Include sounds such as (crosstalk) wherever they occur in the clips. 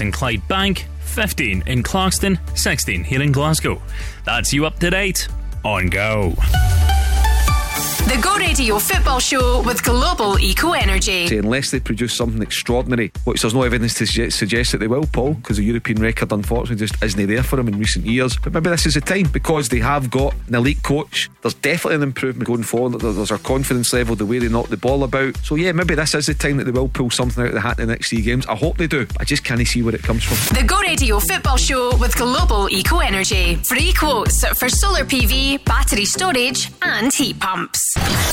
in Clydebank, 15 in Clarkston, 16 here in Glasgow. That's you up to date on Go. The Go Radio Football Show with Global Eco Energy. Unless they produce something extraordinary, which there's no evidence to suggest that they will, Paul, because the European record unfortunately just isn't there for them in recent years. But maybe this is the time because they have got an elite coach. There's definitely an improvement going forward. There's a confidence level, the way they knock the ball about. So yeah, maybe this is the time that they will pull something out of the hat in the next three games. I hope they do. I just can't see where it comes from. The Go Radio Football Show with Global Eco Energy. Free quotes for solar PV, battery storage, and heat pumps.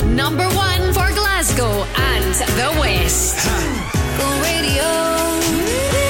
Number one for Glasgow and the West. Radio.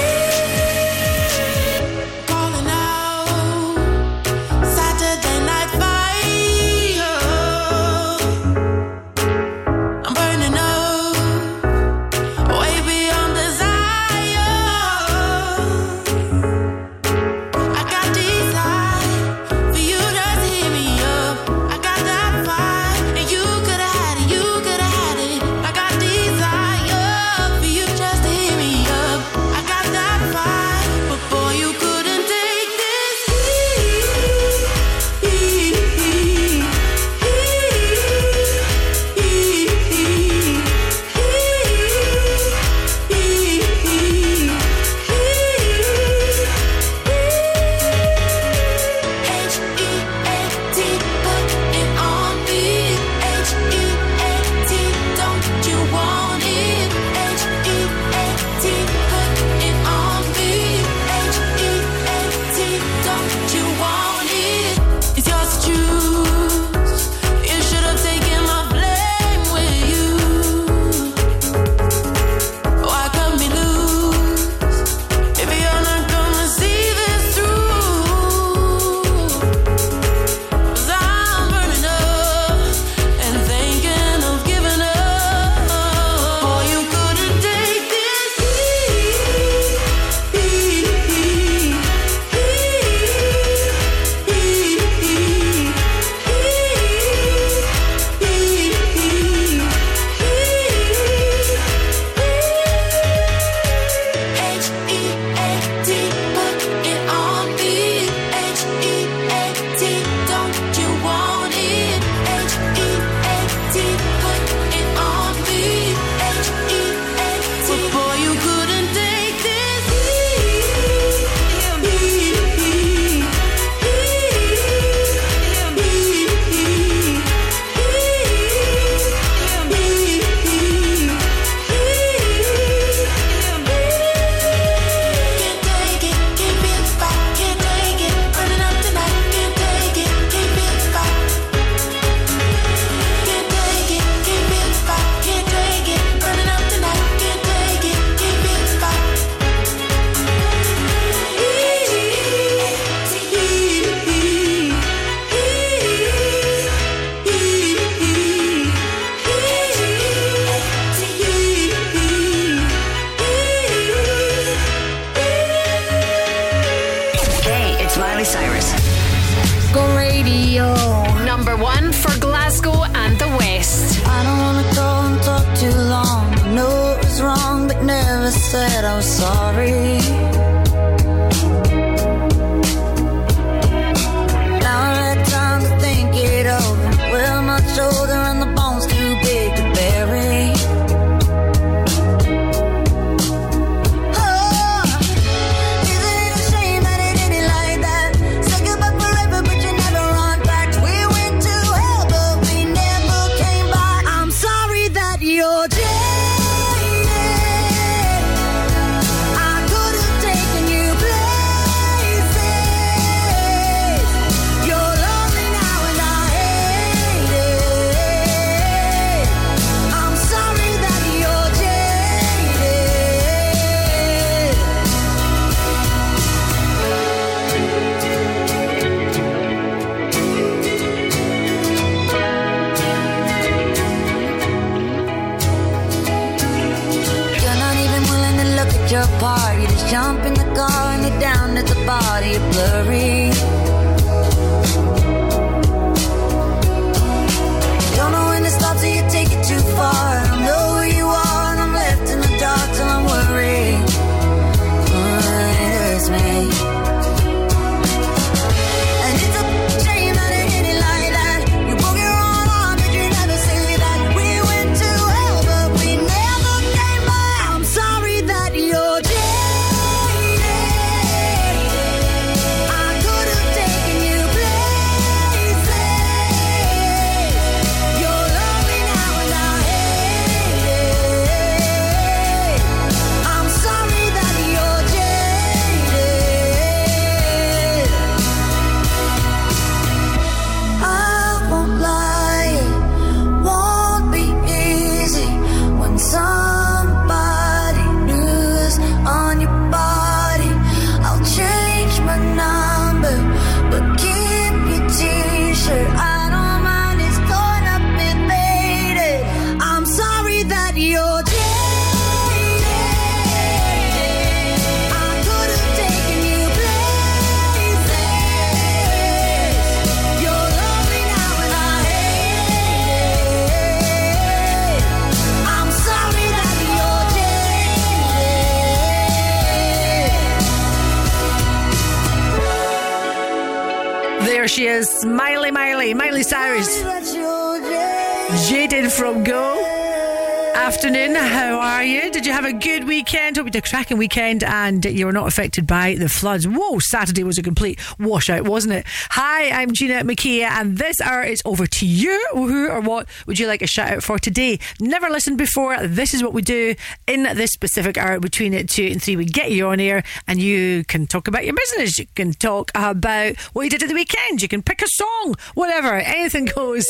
Afternoon. How are you? Did you have a good weekend? Hope you had a cracking weekend and you were not affected by the floods. Whoa, Saturday was a complete washout, wasn't it? Hi, I'm Gina McKie, and this hour is over to you. Who or what would you like a shout out for today? Never listened before. This is what we do in this specific hour between two and three. We get you on air and you can talk about your business. You can talk about what you did at the weekend. You can pick a song, whatever. Anything goes.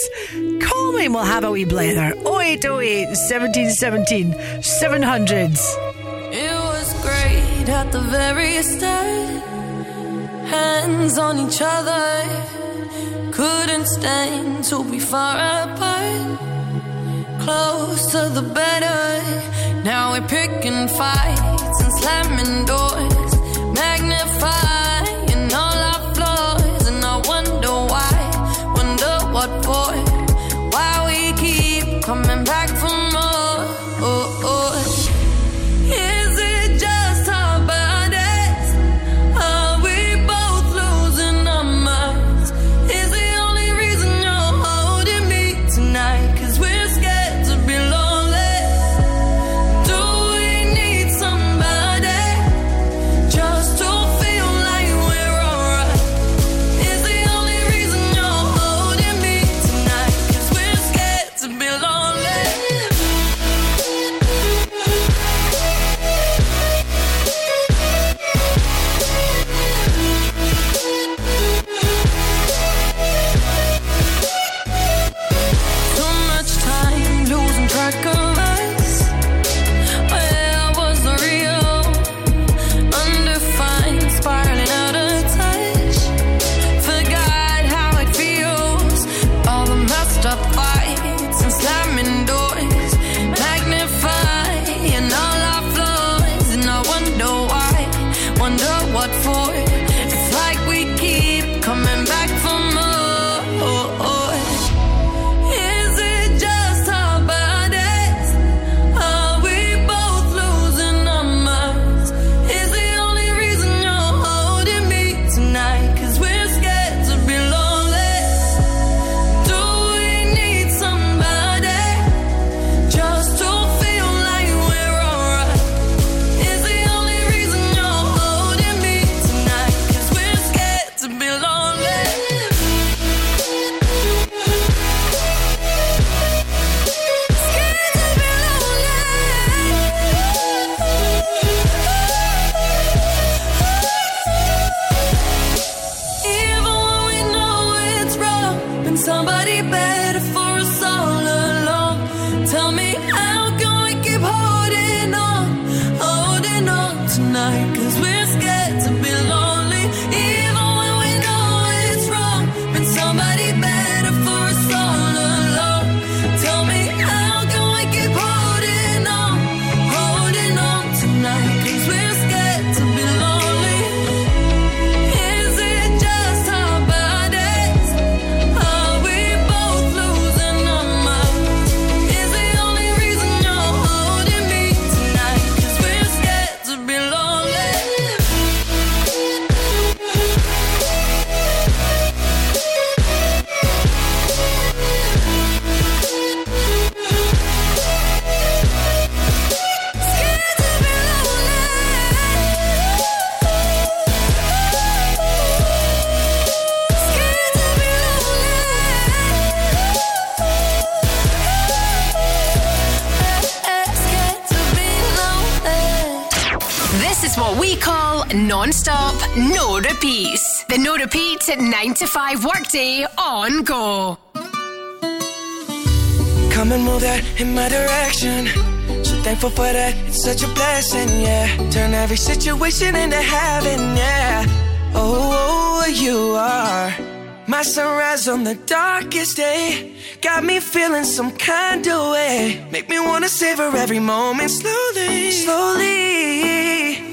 Call me and we'll have a wee blather. 0808 17 1917. 700s. It was great at the very start. Hands on each other. Couldn't stand to be far apart. Close to the better. Now we're picking fights and slamming doors. Magnifying repeat 9 to 5 workday on Go. Come and move that in my direction. So thankful for that, it's such a blessing, yeah. Turn every situation into heaven, yeah. Oh, oh you are my sunrise on the darkest day. Got me feeling some kind of way. Make me wanna savor every moment slowly, slowly.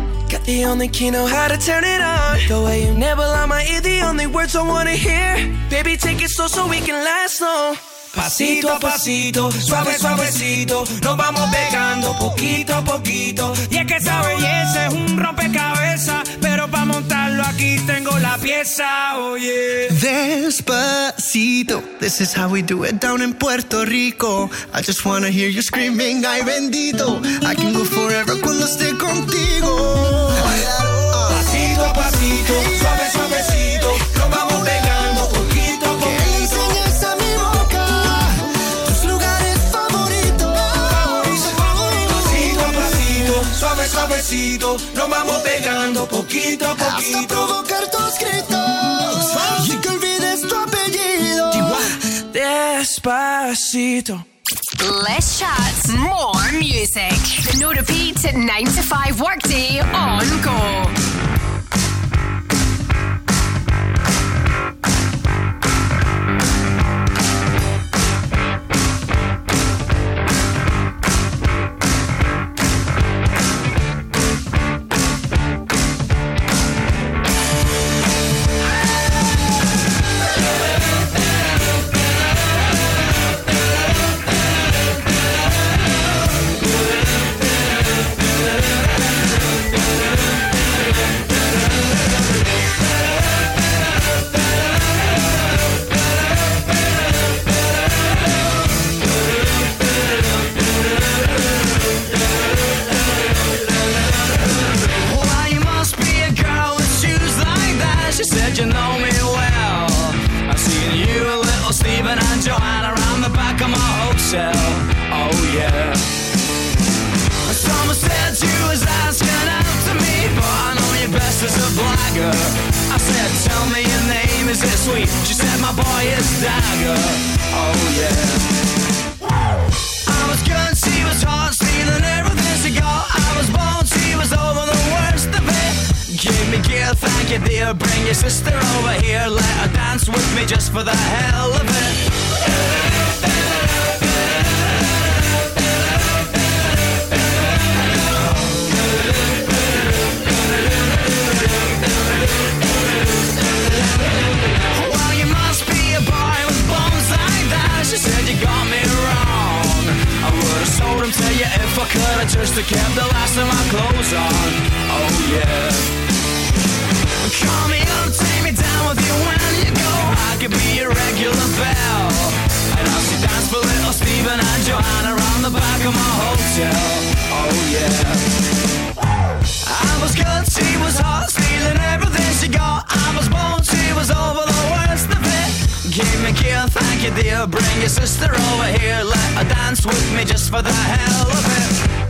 Got the only key, know how to turn it on. The way you nibble on my ear, the only words I wanna hear. Baby, take it slow so we can last long. Pasito a pasito, suave suavecito, nos vamos pegando poquito a poquito. Y es que esa belleza es un rompecabezas, para montarlo aquí tengo la pieza, oye. Despacito, this is how we do it down in Puerto Rico. I just wanna hear you screaming, ay bendito. I can go forever cuando esté contigo. Suave suavecito, nos vamos pegando poquito a Hasta poquito. provocar tus gritos. Y que olvides tu apellido. Despacito. Less chat, more music. The no repeat 9 to 5 workday on go. Blagger. I said, tell me your name, is it sweet? She said, my boy is Dagger. Oh yeah. I was good, she was hot, stealing everything she got. I was born, she was over the worst of it. Give me gear, thank you dear. Bring your sister over here, let her dance with me just for the hell of it. I could. I just kept the last of my clothes on. Oh yeah. Call me up, take me down with you when you go. I could be your regular bell. And I'll see dance for little Stephen and Joanna around the back of my hotel. Oh yeah. I was good, she was hot, stealing everything she got. I was born, she was over the worst of it. Give me a kill, thank you dear. Bring your sister over here, let her dance with me just for the hell of it.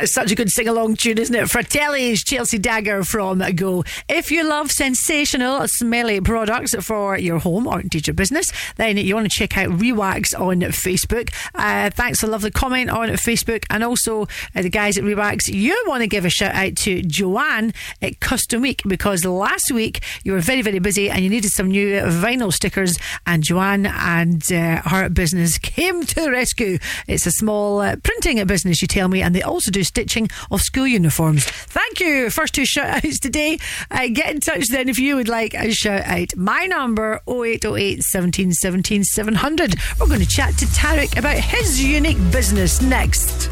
That's such a good sing along tune, isn't it? Fratelli's Chelsea Dagger from Go. If you love sensational, smelly products for your home or indeed your business, then you want to check out Rewax on Facebook. Uh, thanks for a lovely comment on Facebook. And also, uh, the guys at Rewax, you want to give a shout out to Joanne at Custom Week because last week you were very, very busy and you needed some new vinyl stickers. And Joanne and uh, her business came to the rescue. It's a small uh, printing business, you tell me, and they also do stitching of school uniforms. Thank you. First two shout outs today. Uh, get in touch then if you would like a shout out. My number 0808 17 17 700. We're going to chat to Tarek about his unique business next.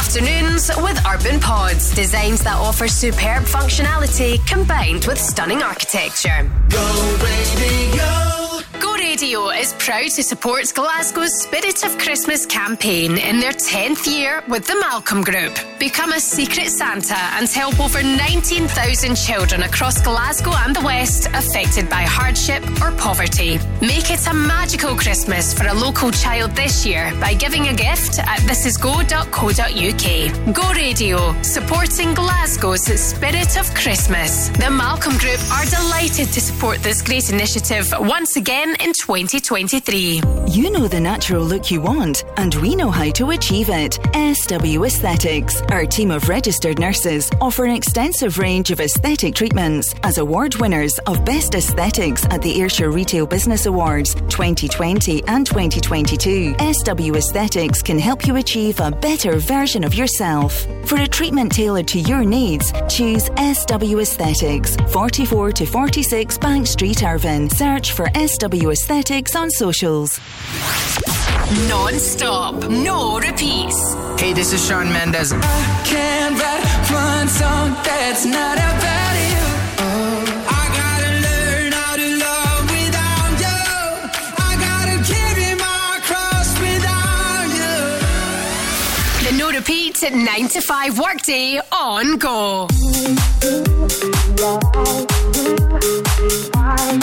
Afternoons with Urban Pods. Designs that offer superb functionality combined with stunning architecture. Go radio. Go Radio is proud to support Glasgow's Spirit of Christmas campaign in their 10th year with the Malcolm Group. Become a secret Santa and help over 19,000 children across Glasgow and the West affected by hardship or poverty. Make it a magical Christmas for a local child this year by giving a gift at thisisgo.co.uk. Go Radio, supporting Glasgow's Spirit of Christmas. The Malcolm Group are delighted to support this great initiative once again in 2023. You know the natural look you want, and we know how to achieve it. SW Aesthetics. Our team of registered nurses offer an extensive range of aesthetic treatments as award winners of Best Aesthetics at the Ayrshire Retail Business Awards 2020 and 2022. SW Aesthetics can help you achieve a better version of yourself. For a treatment tailored to your needs, choose SW Aesthetics, 44 to 46 Bank Street, Irvine. Search for SW Aesthetics on socials. Non stop, no repeats. Hey, this is Shawn Mendes. I can't write one song that's not about at 9 to 5 workday on go. Why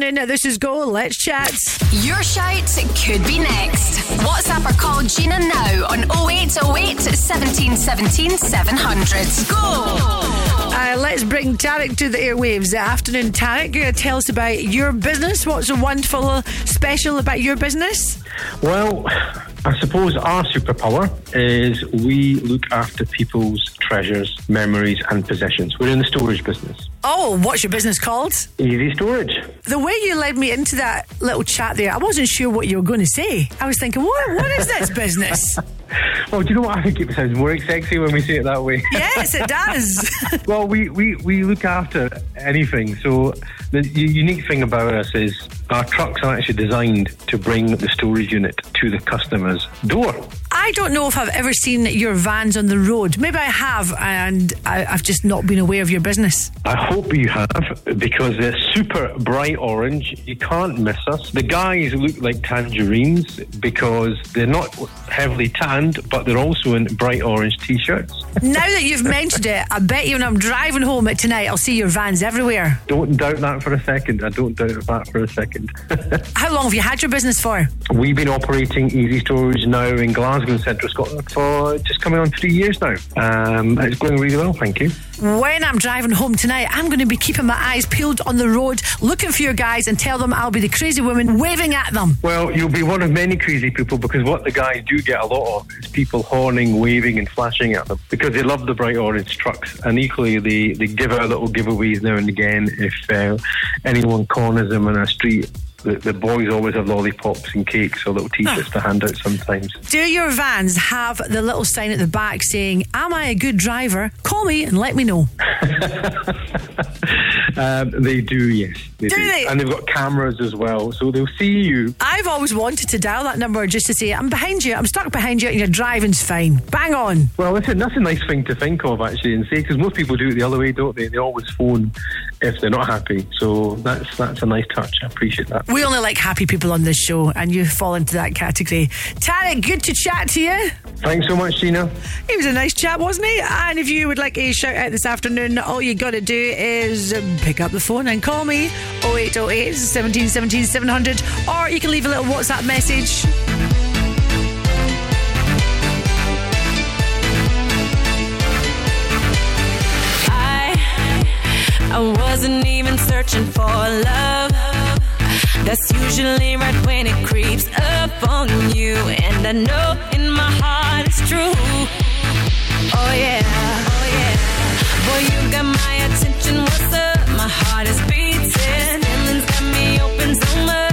Snap. Afternoon. Now, this is Go. Let's chat. Your shout could be next. WhatsApp or call Gina now on 0808 17 17 700. Go! Uh, let's bring Tarek to the airwaves. Afternoon, Tarek. You're going to tell us about your business. What's so wonderful, special about your business? Well, I suppose our superpower is we look after people's treasures, memories, and possessions. We're in the storage business. Oh, what's your business called? Easy storage. The way you led me into that little chat there, I wasn't sure what you were going to say. I was thinking, what, what is this business? (laughs) Well, do you know what? I think it sounds more sexy when we say it that way. yes, it does. (laughs) well, we, we, we look after anything. So the unique thing about us is our trucks are actually designed to bring the storage unit to the customer's door. I don't know if I've ever seen your vans on the road. Maybe I have, and I, I've just not been aware of your business. I hope you have because they're super bright orange. You can't miss us. The guys look like tangerines because they're not heavily tanned, but they're also in bright orange t-shirts. now that you've mentioned it, I bet you when I'm driving home at tonight, I'll see your vans everywhere. Don't doubt that for a second. I don't doubt that for a second. (laughs) How long have you had your business for? We've been operating Easy Storage now in Glasgow, Central Scotland, for just coming on three years now. Um, it's going really well, thank you. When I'm driving home tonight, I'm going to be keeping my eyes peeled on the road, looking for your guys, and tell them I'll be the crazy woman waving at them. Well, you'll be one of many crazy people because what the guys do get a lot of is people horning, waving, and flashing at them because they love the bright orange trucks. And equally, they, they give out little giveaways now and again if uh, anyone corners them in a street. The, the boys always have lollipops and cakes or little t-shirts ah. to hand out sometimes. Do your vans have the little sign at the back saying, Am I a good driver? Call me and let me know. (laughs) Um, they do, yes. They Do they? And they've got cameras as well, so they'll see you. I've always wanted to dial that number just to say, I'm behind you, I'm stuck behind you, and your driving's fine. Bang on. Well, listen, that's a nice thing to think of actually, and say because most people do it the other way, don't they? They always phone if they're not happy. So that's that's a nice touch. I appreciate that. We only like happy people on this show, and you fall into that category. Tarek, good to chat to you. Thanks so much, Gina. He was a nice chap, wasn't he? And if you would like a shout out this afternoon, all you got to do is pick up the phone and call me 0808 17 17 700, or you can leave a little WhatsApp message. I I wasn't even searching for love. That's usually right when it creeps up on you, and I know in my heart it's true. Oh yeah, oh yeah. Boy, you got my attention. What's up? Heart is beating. Feelings got me open so much.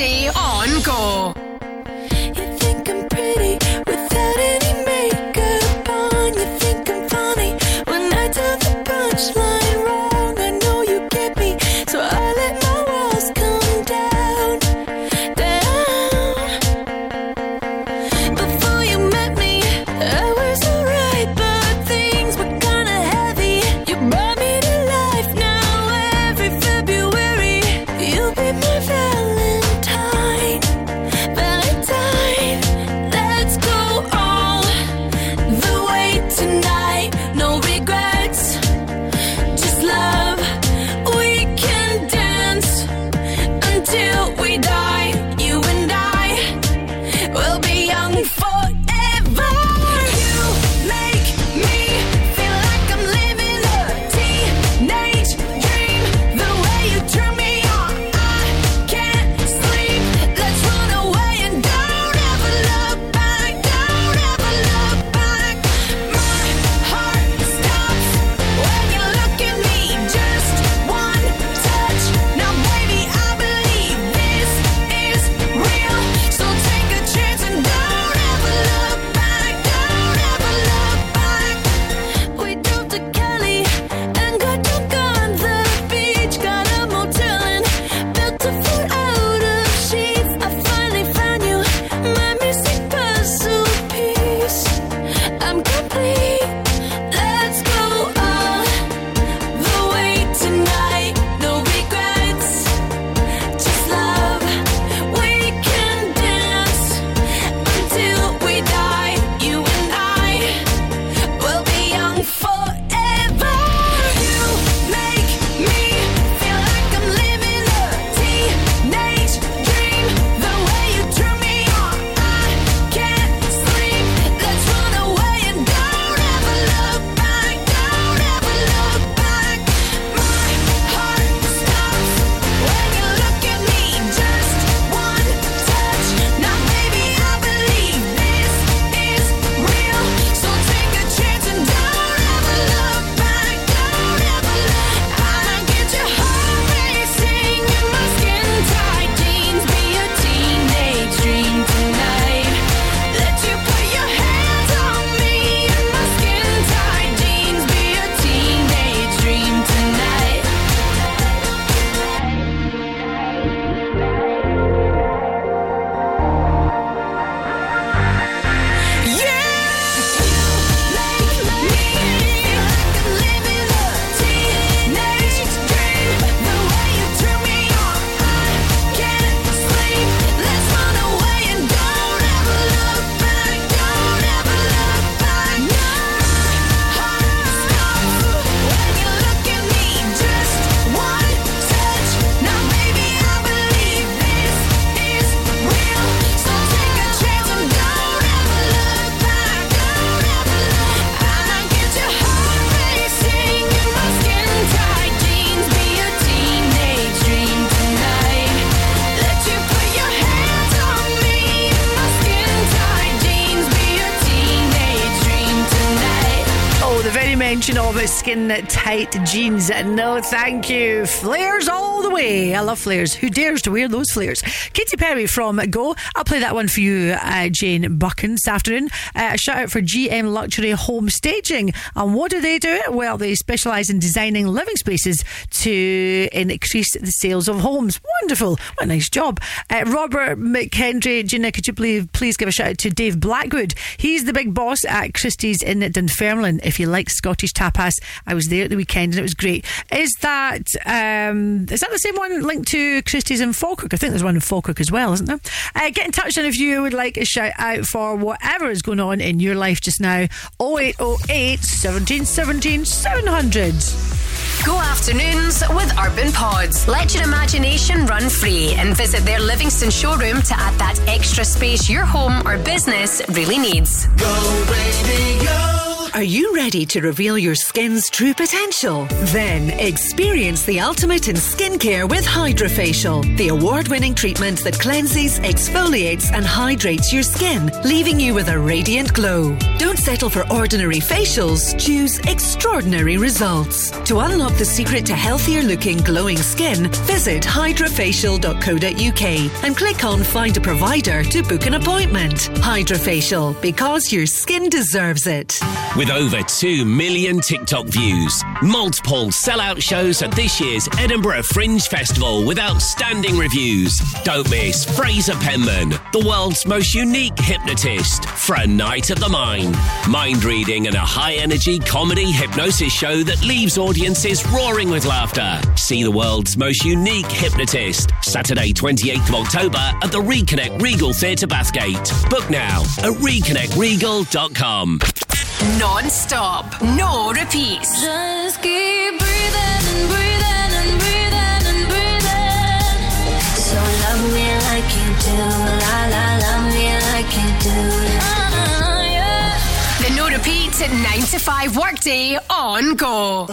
5 tight jeans. No, thank you. Flares all the way. I love flares. Who dares to wear those flares? Katy Perry from Go. I'll play that one for you, uh, Jane Buchan, this afternoon. Uh, a shout out for GM Luxury Home Staging. And what do they do? Well, they specialise in designing living spaces to increase the sales of homes. Wonderful. What a nice job. Uh, Robert McHenry, Gina, could you please, please give a shout out to Dave Blackwood? He's the big boss at Christie's in Dunfermline. If you like Scottish tapas, I was there at the weekend and it was great. Is that um, is that the same one linked to Christie's in Falkirk? I think there's one in Falkirk as well, isn't there? Uh, get in touch and if you would like a shout out for whatever is going on in your life just now, 0808 1717 700. Go afternoons with Urban Pods. Let your imagination run free and visit their Livingston showroom to add that extra space your home or business really needs. Go radio. Are you ready to reveal your skin's true potential? Then experience the ultimate in skincare with Hydrofacial, the award winning treatment that cleanses, exfoliates, and hydrates your skin, leaving you with a radiant glow. Don't settle for ordinary facials, choose extraordinary results. To unlock the secret to healthier looking, glowing skin, visit hydrofacial.co.uk and click on Find a Provider to book an appointment. Hydrofacial, because your skin deserves it. With over 2 million TikTok views, multiple sellout shows at this year's Edinburgh Fringe Festival with outstanding reviews. Don't miss Fraser Penman, the world's most unique hypnotist, for a night at the mind. Mind reading and a high energy comedy hypnosis show that leaves audiences roaring with laughter. See the world's most unique hypnotist, Saturday, 28th of October at the Reconnect Regal Theatre Bathgate. Book now at reconnectregal.com. Non stop, no repeats. Just keep breathing and breathing and breathing and breathing. So love me like you do, la la, love me like you do. Ah, yeah. The no repeats at 9 to 5 workday on go.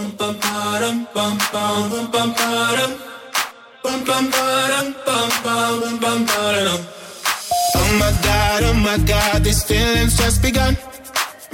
Oh my god, oh my god, these feelings just begun.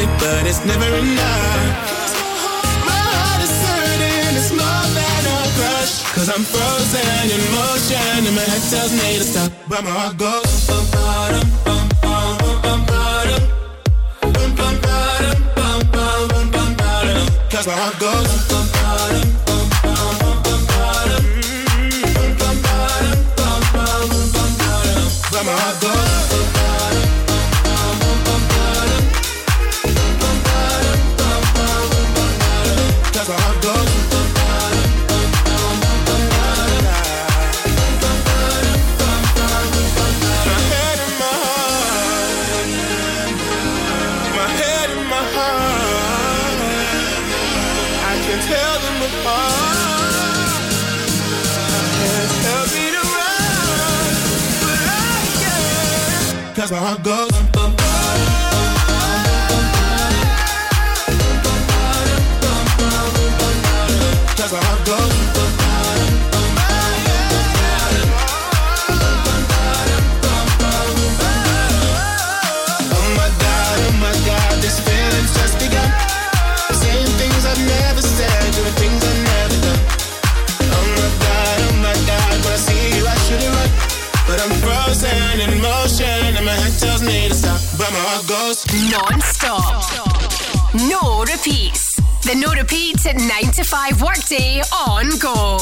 it, but it's never enough. My heart is hurting, it's more than a crush. Cause I'm frozen in motion and my head tells me to stop, but my heart goes. Bum, bottom, bum, bum, bum, bottom. Bum, bum, bottom, bum, bum, bum, bum, bottom. Cause my heart goes. Goes. Non stop. No repeats. The no repeats at 9 to 5 workday on go.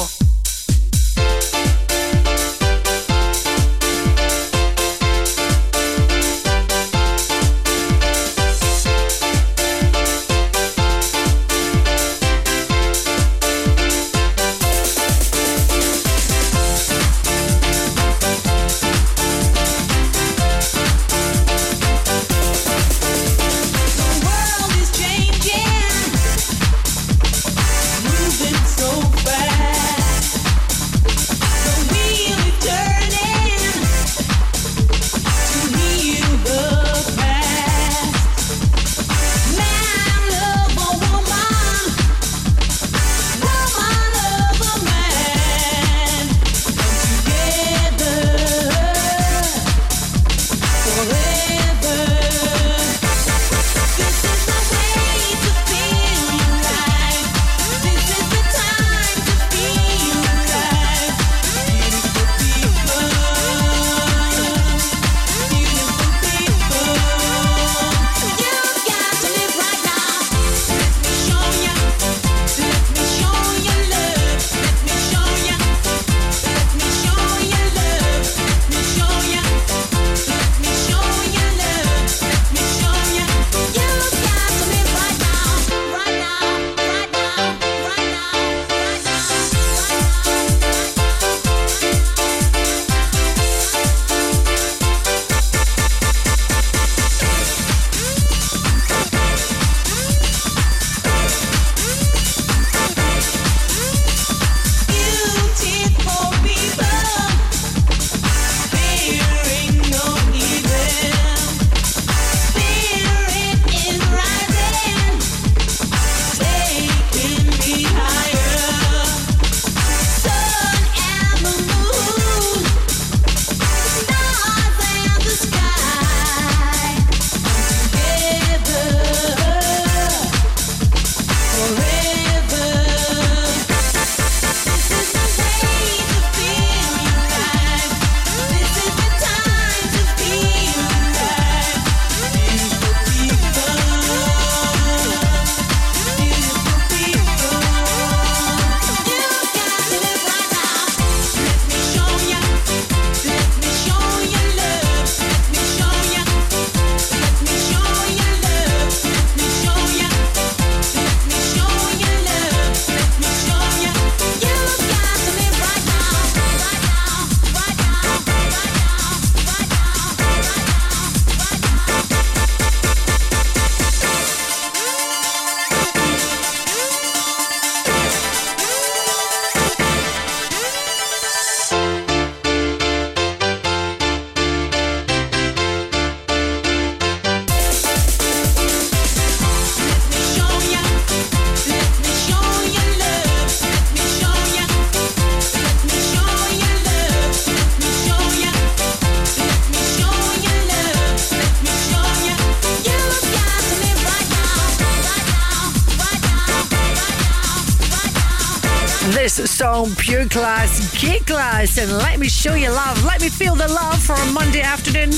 And let me show you love. Let me feel the love for a Monday afternoon.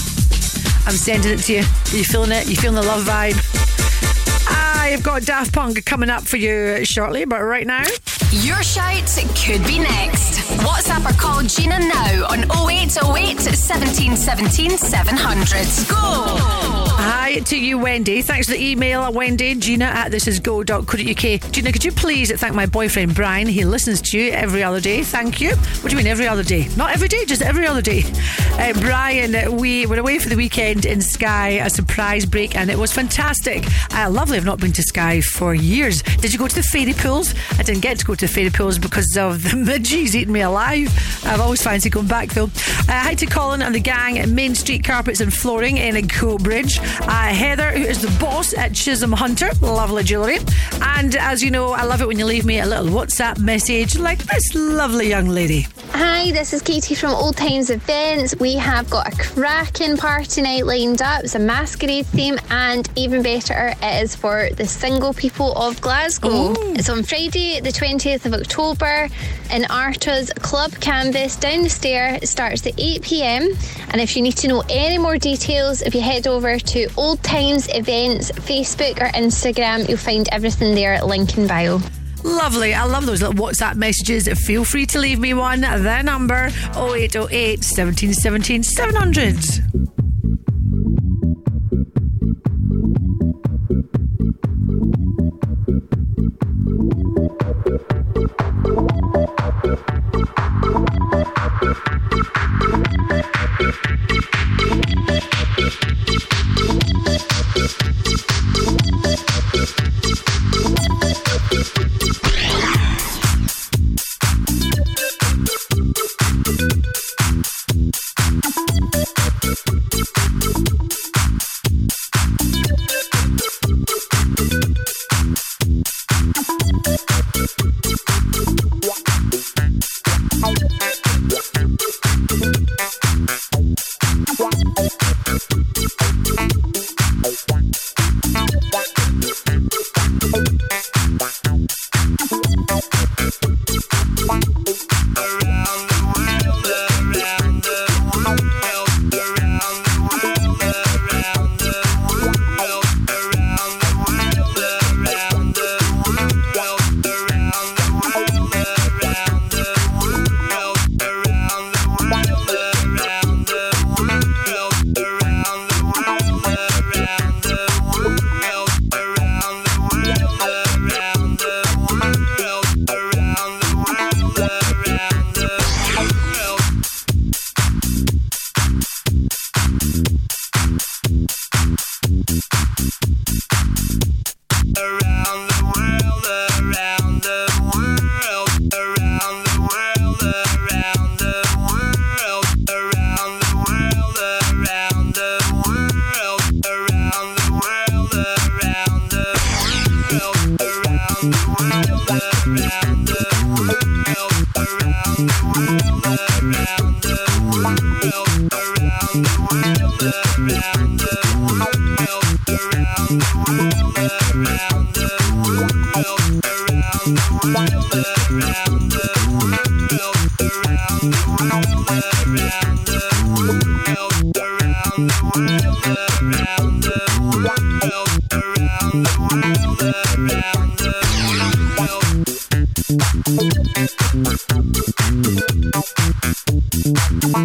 I'm sending it to you. Are you feeling it? You feeling the love vibe? I've got Daft Punk coming up for you shortly, but right now. Your shout could be next. WhatsApp or call Gina now on 0808 17 17 700. Go! Hi to you, Wendy. Thanks for the email, Wendy. Gina at thisisgo.co.uk. Gina, could you please thank my boyfriend Brian? He listens to you every other day. Thank you. What do you mean every other day? Not every day, just every other day. Uh, Brian, we were away for the weekend in Skye, a surprise break, and it was fantastic. Uh, lovely. I've not been to Skye for years. Did you go to the fairy pools? I didn't get to go to the fairy pools because of (laughs) the midges eating me alive. I've always fancied going back though. Uh, hi to Colin and the gang at Main Street Carpets and Flooring in Coatbridge. Uh, Heather, who is the boss at Chisholm Hunter, lovely jewellery. And as you know, I love it when you leave me a little WhatsApp message like this lovely young lady. Hi, this is Katie from Old Times Events. We have got a cracking party night lined up. It's a masquerade theme, and even better, it is for the single people of Glasgow. It's on Friday, the 20th of October, in Arta's Club Canvas down the stair. It starts at 8 pm. And if you need to know any more details, if you head over to Old Times Events Facebook or Instagram, you'll find everything there, link in bio. Lovely. I love those little WhatsApp messages. Feel free to leave me one. Their number 0808 1717 700.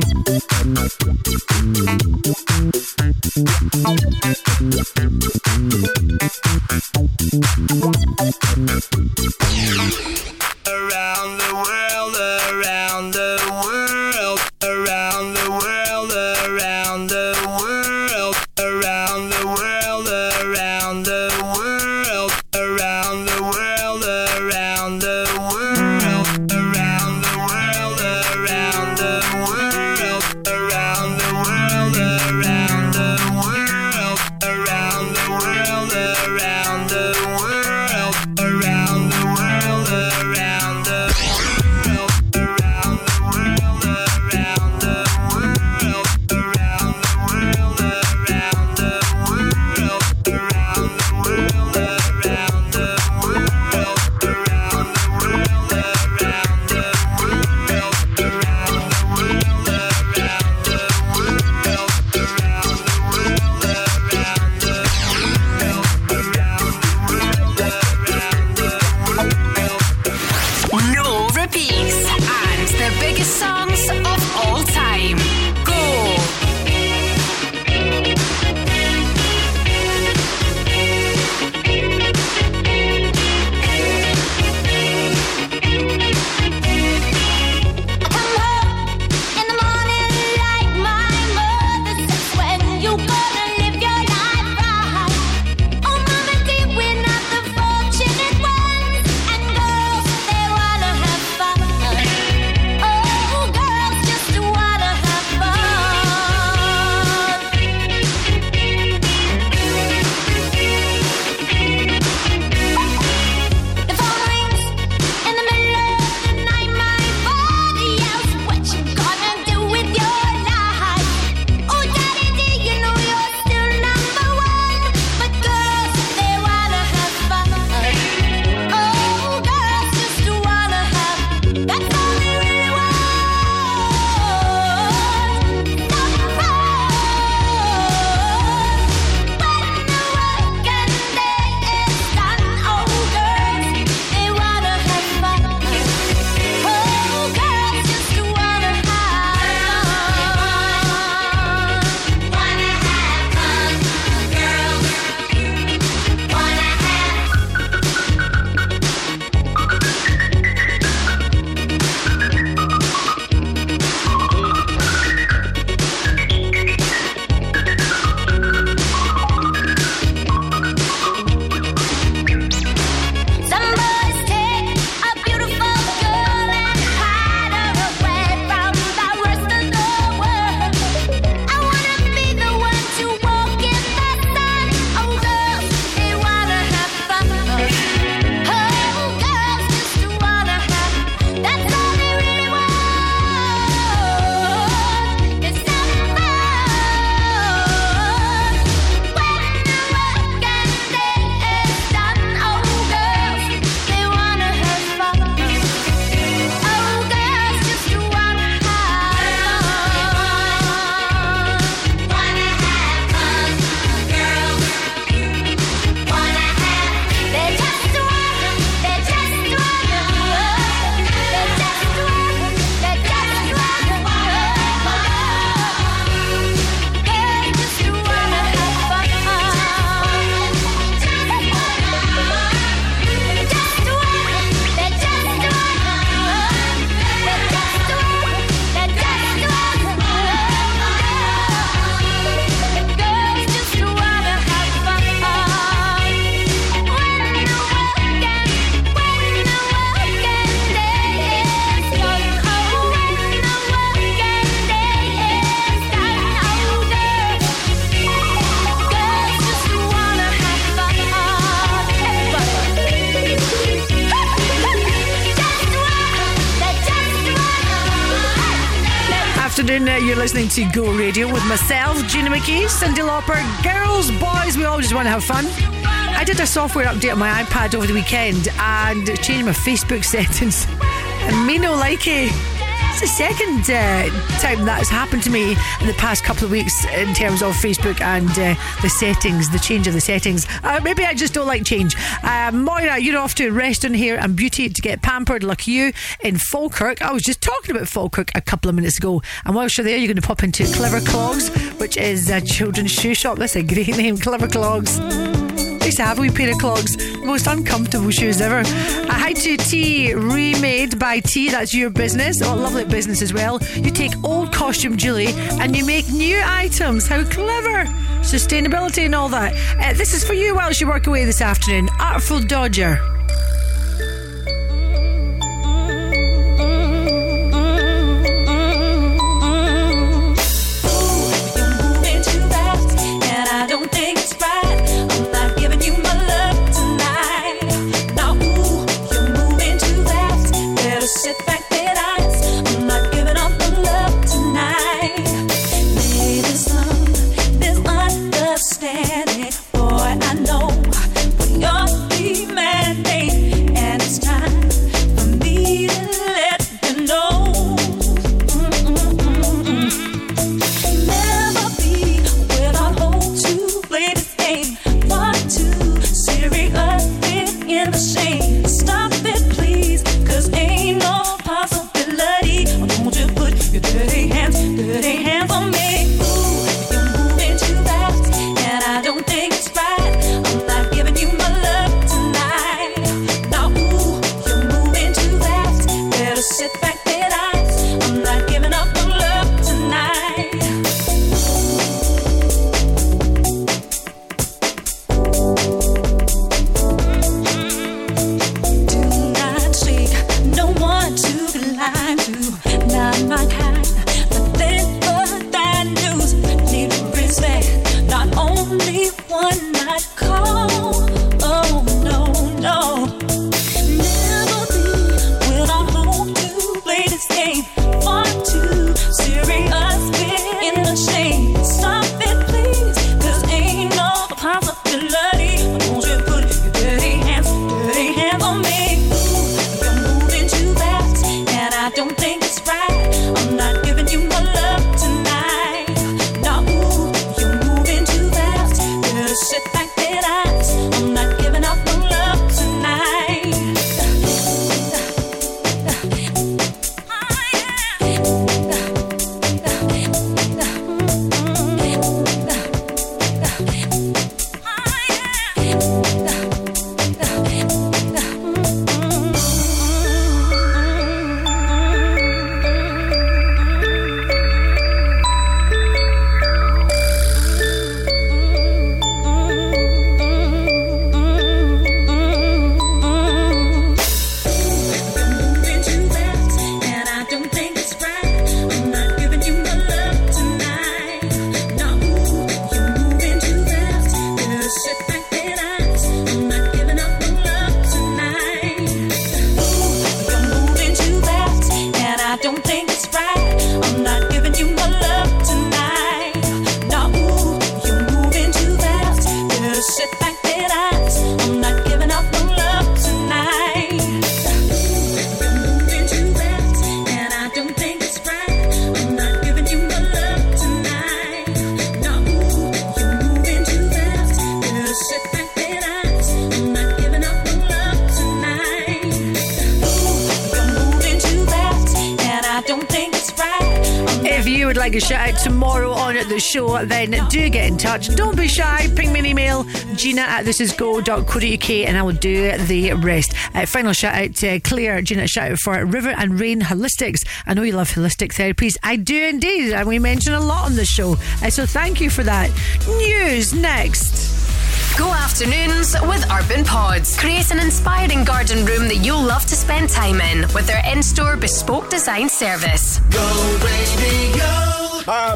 Thank you. Lauper, girls, boys. We all just want to have fun. I did a software update on my iPad over the weekend and changed my Facebook (laughs) settings. And me no like it. It's the second uh, time that has happened to me in the past couple of weeks in terms of Facebook and uh, the settings, the change of the settings. Uh, maybe I just don't like change. Uh, Moira, you're off to Reston Hair and Beauty to get pampered. Lucky you in Falkirk. I was just talking about Falkirk a couple of minutes ago. And whilst you're there, you're going to pop into Clever Clogs, which is a children's shoe shop. That's a great (laughs) name, Clever Clogs. Used to have a wee pair of clogs, most uncomfortable shoes ever. A high to T, remade by T, that's your business. Oh, lovely business as well. You take old costume jewellery and you make new items. How clever! Sustainability and all that. Uh, this is for you whilst you work away this afternoon. Artful Dodger. Then do get in touch. Don't be shy. Ping me an email, gina at thisisgo.co.uk, and I will do the rest. Uh, final shout out to Claire. Gina, shout out for River and Rain Holistics. I know you love holistic therapies. I do indeed, and we mention a lot on the show. Uh, so thank you for that. News next. Go afternoons with Urban Pods. Create an inspiring garden room that you'll love to spend time in with their in store bespoke design service. Go radio. Ah,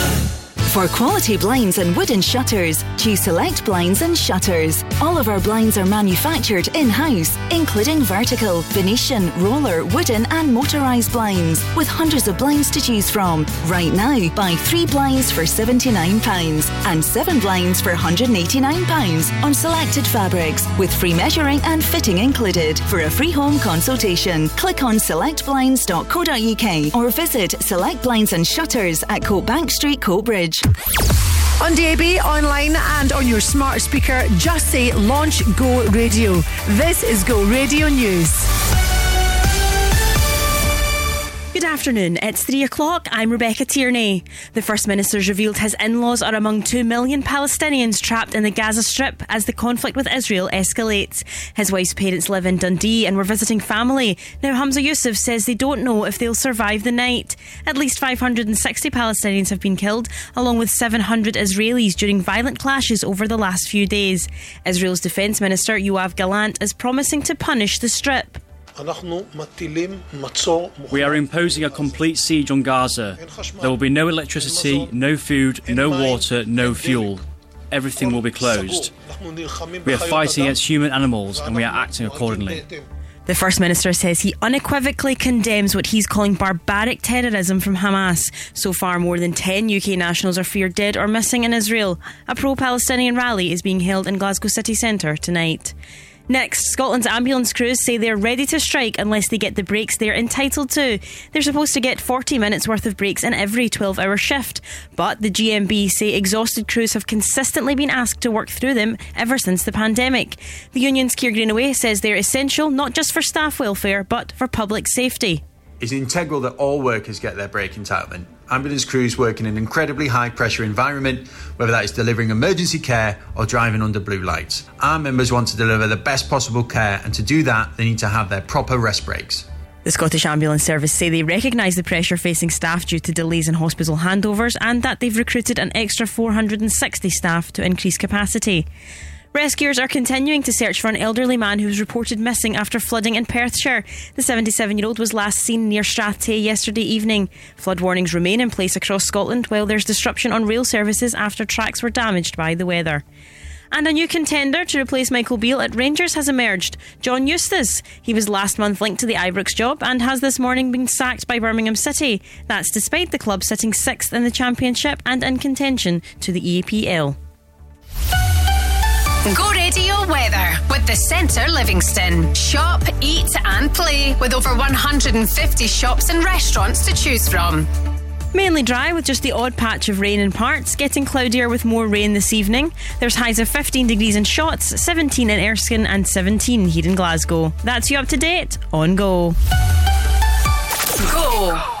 For quality blinds and wooden shutters, choose Select Blinds and Shutters. All of our blinds are manufactured in house, including vertical, Venetian, roller, wooden, and motorised blinds, with hundreds of blinds to choose from. Right now, buy three blinds for £79 and seven blinds for £189 on selected fabrics, with free measuring and fitting included. For a free home consultation, click on selectblinds.co.uk or visit Select Blinds and Shutters at Coat Bank Street, Coatbridge. On DAB, online, and on your smart speaker, just say Launch Go Radio. This is Go Radio News. Afternoon. It's three o'clock. I'm Rebecca Tierney. The First Minister's revealed his in laws are among two million Palestinians trapped in the Gaza Strip as the conflict with Israel escalates. His wife's parents live in Dundee and were visiting family. Now, Humza Yousaf says they don't know if they'll survive the night. At least 560 Palestinians have been killed, along with 700 Israelis during violent clashes over the last few days. Israel's Defence Minister Yoav Gallant is promising to punish the Strip. We are imposing a complete siege on Gaza. There will be no electricity, no food, no water, no fuel. Everything will be closed. We are fighting against human animals and we are acting accordingly. The First Minister says he unequivocally condemns what he's calling barbaric terrorism from Hamas. So far, more than 10 UK nationals are feared dead or missing in Israel. A pro Palestinian rally is being held in Glasgow city centre tonight. Next, Scotland's ambulance crews say they're ready to strike unless they get the breaks they're entitled to. They're supposed to get 40 minutes worth of breaks in every 12 hour shift, but the GMB say exhausted crews have consistently been asked to work through them ever since the pandemic. The union's Keir Greenaway says they're essential not just for staff welfare but for public safety. It's integral that all workers get their break entitlement. Ambulance crews work in an incredibly high pressure environment, whether that is delivering emergency care or driving under blue lights. Our members want to deliver the best possible care, and to do that, they need to have their proper rest breaks. The Scottish Ambulance Service say they recognise the pressure facing staff due to delays in hospital handovers and that they've recruited an extra 460 staff to increase capacity. Rescuers are continuing to search for an elderly man who was reported missing after flooding in Perthshire. The 77 year old was last seen near Strathtay yesterday evening. Flood warnings remain in place across Scotland while there's disruption on rail services after tracks were damaged by the weather. And a new contender to replace Michael Beale at Rangers has emerged John Eustace. He was last month linked to the Ibrox job and has this morning been sacked by Birmingham City. That's despite the club sitting sixth in the Championship and in contention to the EPL. Go Radio Weather with the Centre Livingston. Shop, eat, and play with over 150 shops and restaurants to choose from. Mainly dry with just the odd patch of rain in parts, getting cloudier with more rain this evening. There's highs of 15 degrees in Shotts, 17 in Erskine, and 17 here in Glasgow. That's you up to date on Go. Go.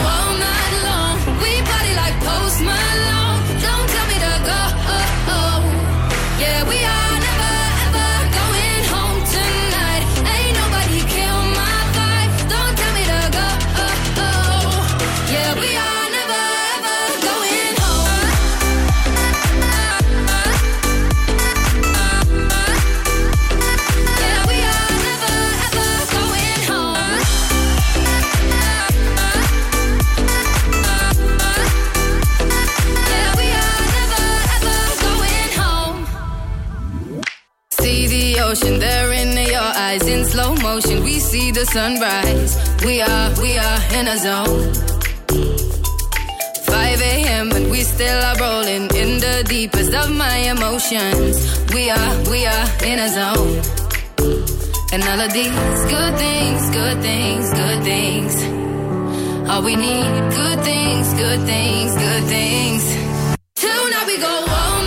see the sunrise. We are, we are in a zone. 5 a.m. and we still are rolling in the deepest of my emotions. We are, we are in a zone. And all of these good things, good things, good things. All we need, good things, good things, good things. Tonight we go home.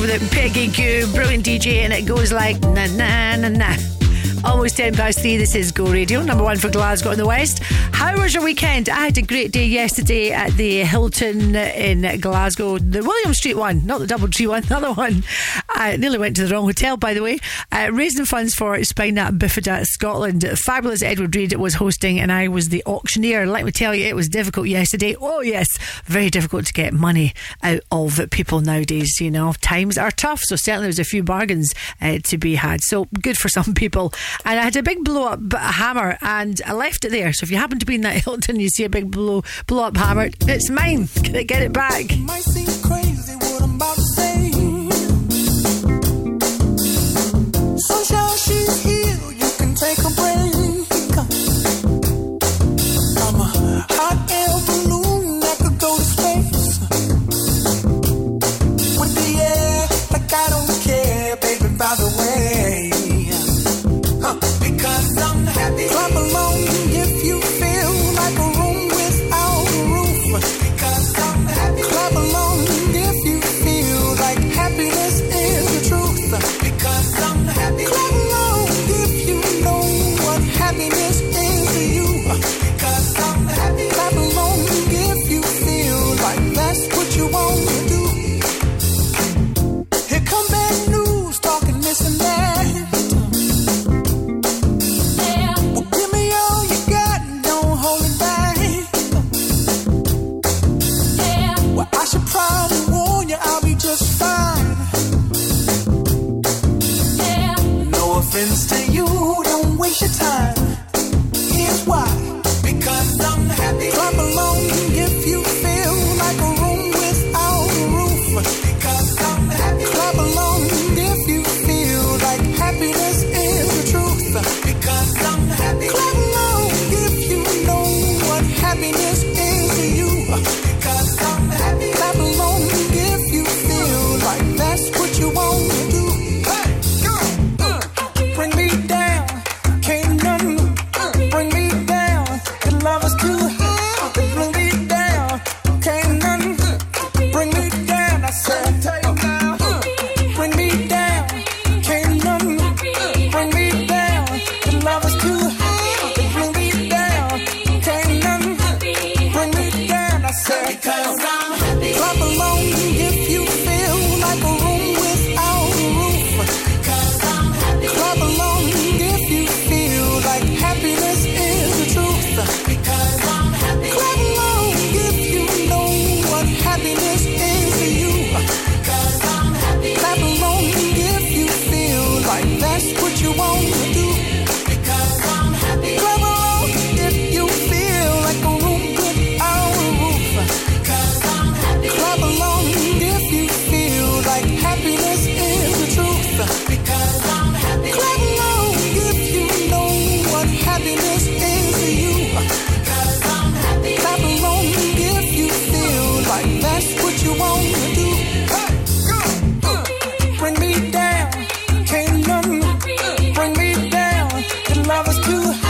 love with it. Peggy Gou, brilliant DJ, and it goes like na na na na. Almost 10 past 3. This is Go Radio, number one for Glasgow in the West. How was your weekend? I had a great day yesterday at the Hilton in Glasgow, the William Street one, not the Double Tree one, (laughs) the other one. I nearly went to the wrong hotel, by the way. Uh, raising funds for Spina Bifida Scotland. Fabulous Edward Reid was hosting, and I was the auctioneer. Let me tell you, it was difficult yesterday. Oh, yes very difficult to get money out of people nowadays. You know, times are tough, so certainly there's a few bargains uh, to be had. So good for (laughs) some people. And I had a big blow up hammer, and I left it there. So if you happen to be in that (laughs) Hilton, you see a big blow blow up hammer, it's mine. Can I get it back? I was too high.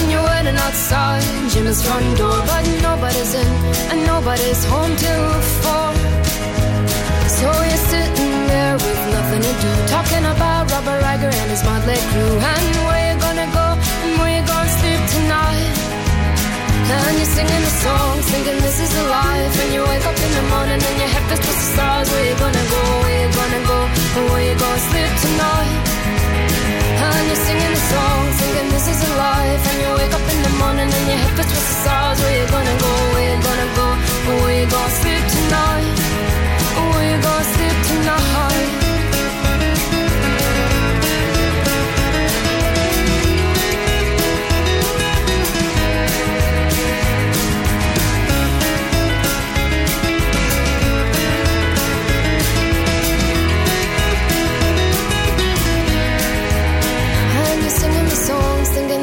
And you're waiting outside Jim's front door, but nobody's in and nobody's home till four. So you're sitting there with nothing to do, talking about Robert Riger and his motley crew, and where you gonna go and where you gonna sleep tonight. And you're singing the songs, thinking this is a life. And you wake up in the morning and your head feels twisted stars. Where you gonna go? Where you gonna go? And where you gonna sleep tonight? And you're singing the songs, thinking this is a life. And you wake up in the morning and your head feels twisted stars. Where you gonna go? Where you gonna go? Where you gonna sleep tonight? Where you gonna sleep tonight?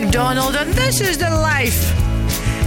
Macdonald, and this is the life.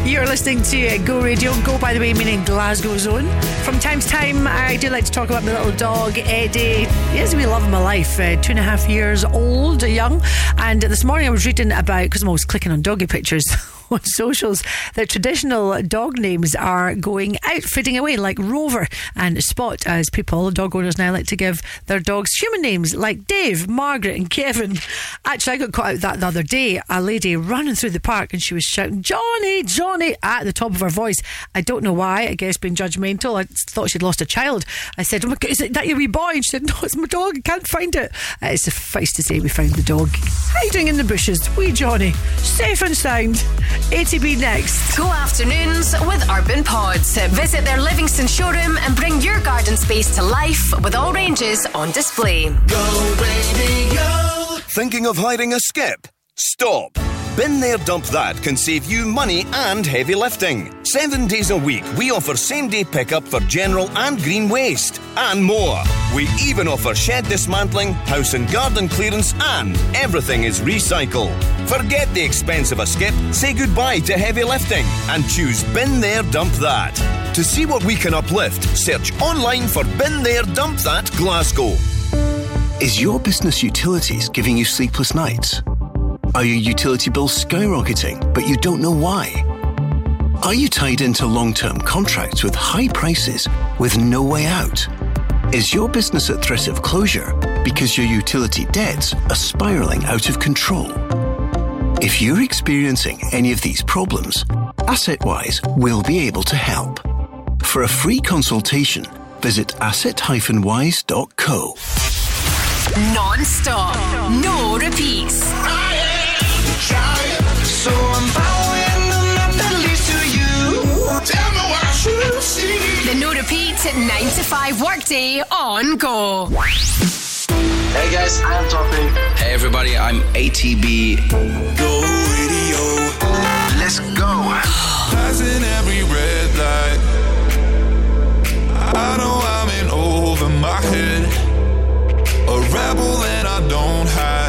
You're listening to Go Radio. Go, by the way, meaning Glasgow Zone. From time to time, I do like to talk about my little dog, Eddie. Yes, we love him alive. Uh, two and a half years old, young. And this morning I was reading about, because I'm always clicking on doggy pictures (laughs) (laughs) on socials, that traditional dog names are going out, fading away, like Rover and Spot, as people, dog owners now like to give their dogs human names like Dave, Margaret, and Kevin. Actually, I got caught out that the other day. A lady running through the park and she was shouting, Johnny, Johnny, at the top of her voice. I don't know why, I guess being judgmental. I thought she'd lost a child. I said, Oh my God, is it that your wee boy? And she said, No, it's my dog. I can't find it. Uh, it's suffice to say, we found the dog hiding in the bushes. Wee Johnny, safe and sound. ATB next. Go afternoons with Urban Pods. Visit their Livingston showroom and bring your garden space to life with all ranges on display. Go, baby, go. Thinking of hiring a skip? Stop. Bin There Dump That can save you money and heavy lifting. Seven days a week, we offer same day pickup for general and green waste, and more. We even offer shed dismantling, house and garden clearance, and everything is recycled. Forget the expense of a skip, say goodbye to heavy lifting, and choose Bin There Dump That. To see what we can uplift, search online for Bin There Dump That Glasgow. Is your business utilities giving you sleepless nights? Are your utility bills skyrocketing, but you don't know why? Are you tied into long term contracts with high prices with no way out? Is your business at threat of closure because your utility debts are spiraling out of control? If you're experiencing any of these problems, AssetWise will be able to help. For a free consultation, visit asset-wise.co. Non stop. No repeats. Workday on go. Hey guys, I'm Topic. Hey everybody, I'm ATB. Go radio. Let's go. Passing every red light. I know I'm in over my head. A rebel and I don't hide.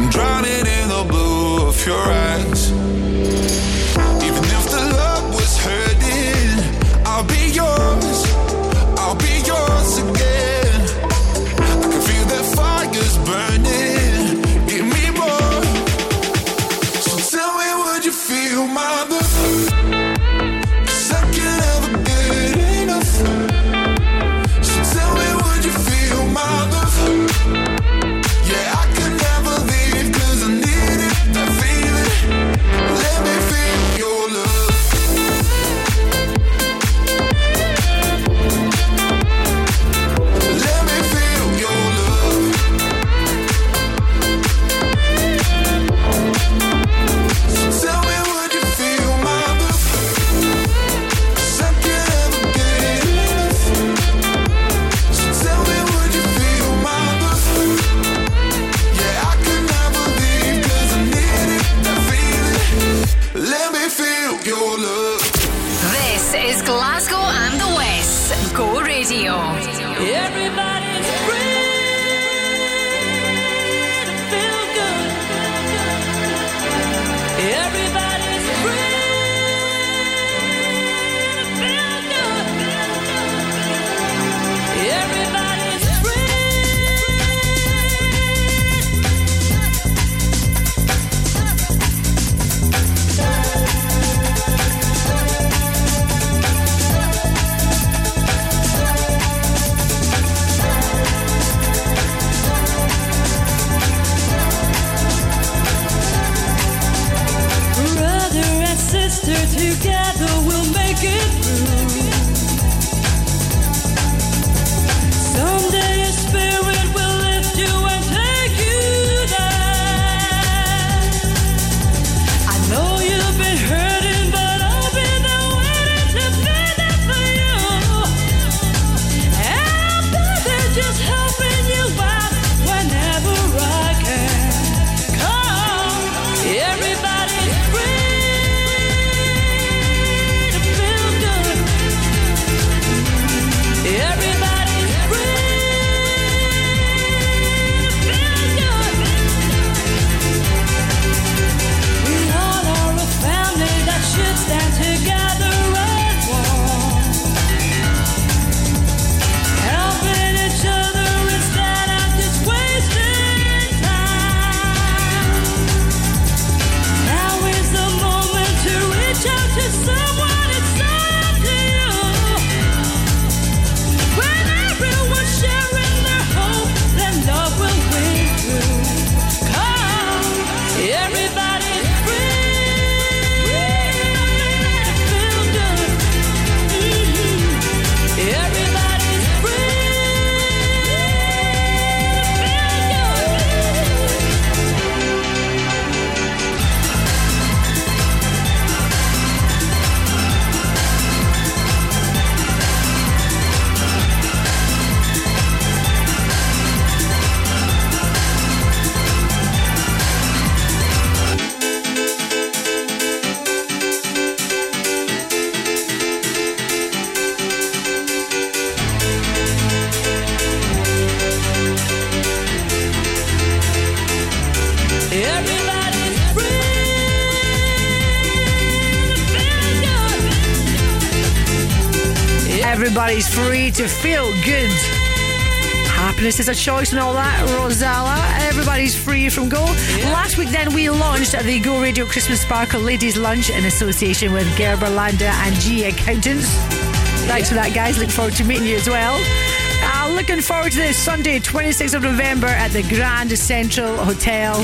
I'm drowning in the blue of your eyes. Even if the love was hurting, I'll be yours. I'll be yours again. I can feel that fire's burning. To feel good. Happiness is a choice and all that, Rozalla. Everybody's free from Go. Last week, then, we launched the Go Radio Christmas Sparkle Ladies Lunch in association with Gerber Landa and G Accountants. Thanks for that, guys. Look forward to meeting you as well. Uh, looking forward to this Sunday, 26th of November at the Grand Central Hotel,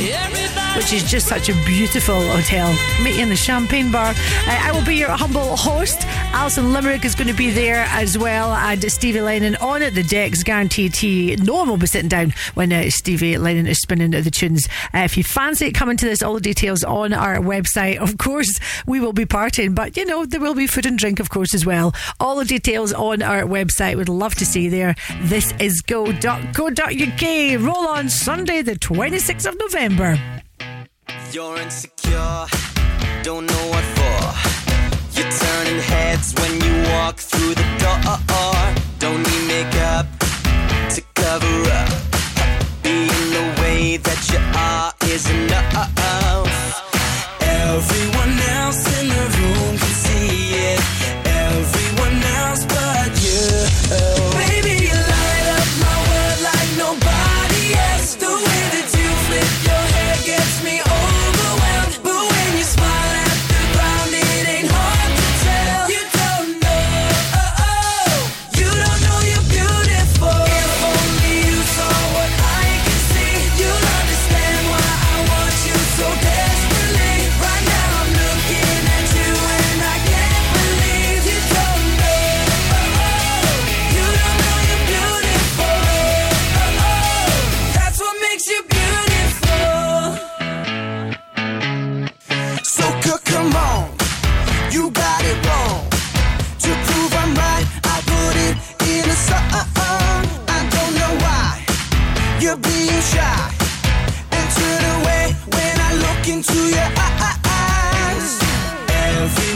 which is just such a beautiful hotel. Meet you in the Champagne Bar. Uh, I will be your humble host. Alison Limerick is going to be there as well, and Stevie Lennon on at the decks, guaranteed tea. No one will be sitting down when uh, Stevie Lennon is spinning the tunes. Uh, if you fancy coming to this, all the details on our website. Of course, we will be partying, but you know, there will be food and drink, of course, as well. All the details on our website. We'd love to see you there. This is go.co.uk. Roll on Sunday, the 26th of November. Don't know what for. You're turning heads when you walk through the door. Don't need makeup your eyes. Everyone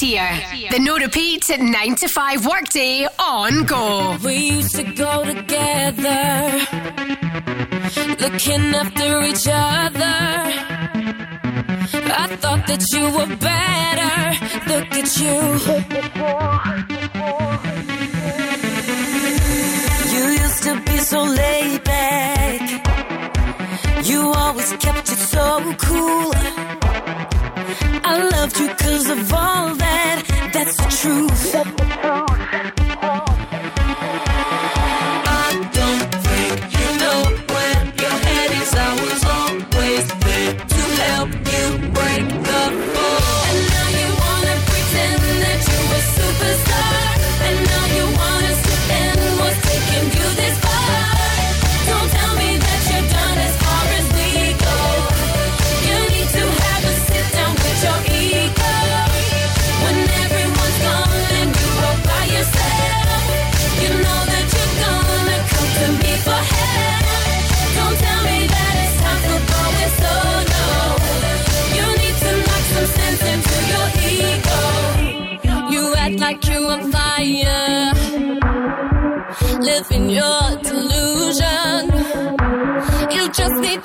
Here. The no repeat at 9 to 5 workday on go. We used to go together, looking after each other. I thought that you were better. Look at you. You used to be so laid back. You always kept it so cool. I loved you cause of all that. That's the truth. I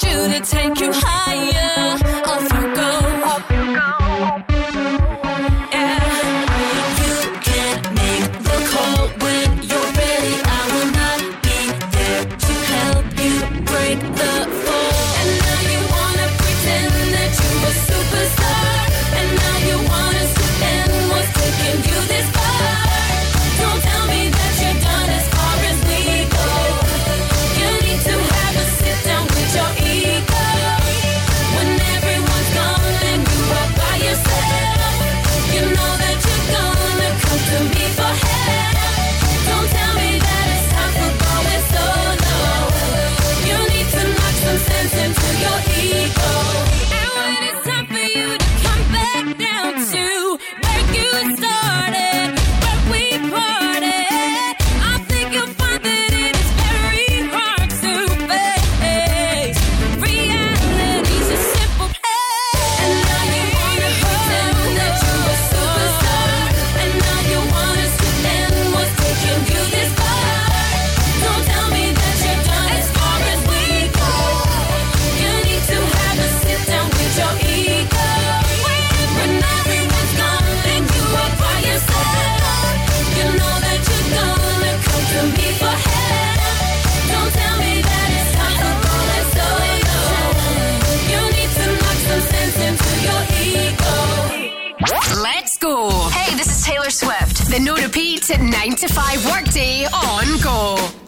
to take you high? 9 to 5 workday on go.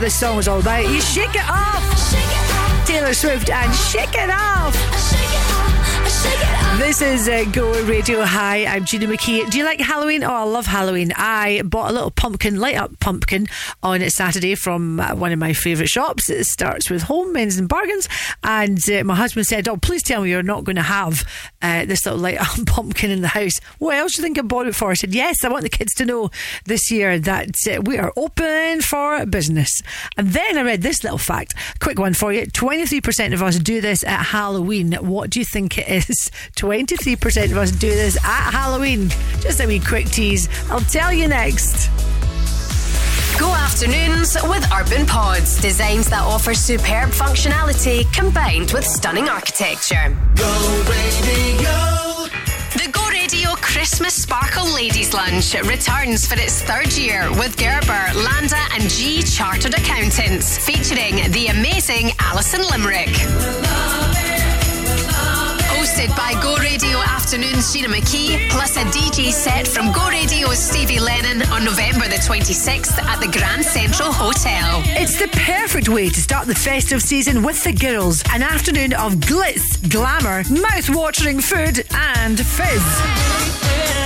What this song is all about. You shake it off. Taylor Swift and shake it off. This is uh, Go Radio Hi. I'm Gina McKie. Do you like Halloween? Oh, I love Halloween. I bought a little pumpkin, light up pumpkin, on Saturday from uh, one of my favourite shops. It starts with Home Men's and Bargains, and uh, my husband said, "Oh, please tell me you're not going to have uh, this little light (laughs) pumpkin in the house." What else do you think I bought it for? I said, "Yes, I want the kids to know this year that uh, we are open for business." And then I read this little fact. Quick one for you: twenty-three percent of us do this at Halloween. What do you think it is? (laughs) 23% of us do this at Halloween. Just a wee quick tease. I'll tell you next. Go afternoons with Urban Pods, designs that offer superb functionality combined with stunning architecture. Go radio. The Go Radio Christmas Sparkle Ladies Lunch returns for its third year with Gerber, Landa, and G Chartered Accountants, featuring the amazing Alison Limerick. Hosted by Go Radio Afternoon's Gina McKie, plus a DJ set from Go Radio's Stevie Lennon on November the 26th at the Grand Central Hotel. It's the perfect way to start the festive season with the girls. An afternoon of glitz, glamour, mouth-watering food, and fizz.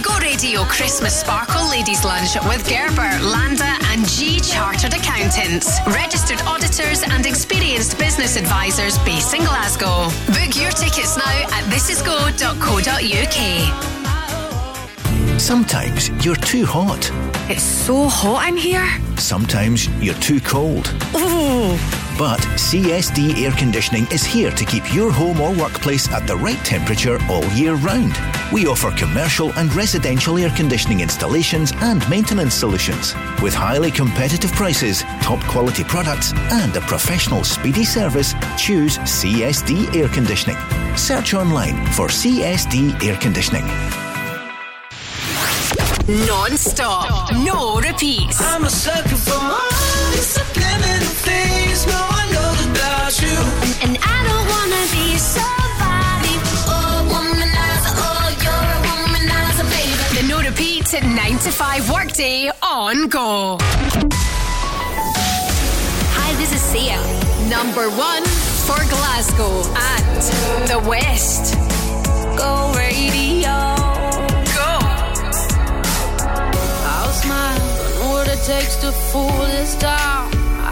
The Go Radio Christmas Sparkle Ladies Lunch with Gerber, Landa, and G Chartered Accountants, registered auditors and experienced business advisors based in Glasgow. Book your tickets now at thisisgo.co.uk. Sometimes you're too hot. It's so hot in here. Sometimes you're too cold. Ooh. But CSD Air Conditioning is here to keep your home or workplace at the right temperature all year round. We offer commercial and residential air conditioning installations and maintenance solutions. With highly competitive prices, top quality products, and a professional speedy service, choose CSD Air Conditioning. Search online for CSD Air Conditioning. Non-stop, no repeats. I'm a sucker for all these subliminal things no one knows about you. And I don't wanna be somebody. Oh, womanizer, oh, you're a womanizer, baby. The no repeat at 9 to 5 workday on Go. Hi, this is Sia. Number one for Glasgow and the West. Go radio. Go. I'll smile. What it takes to fool this town.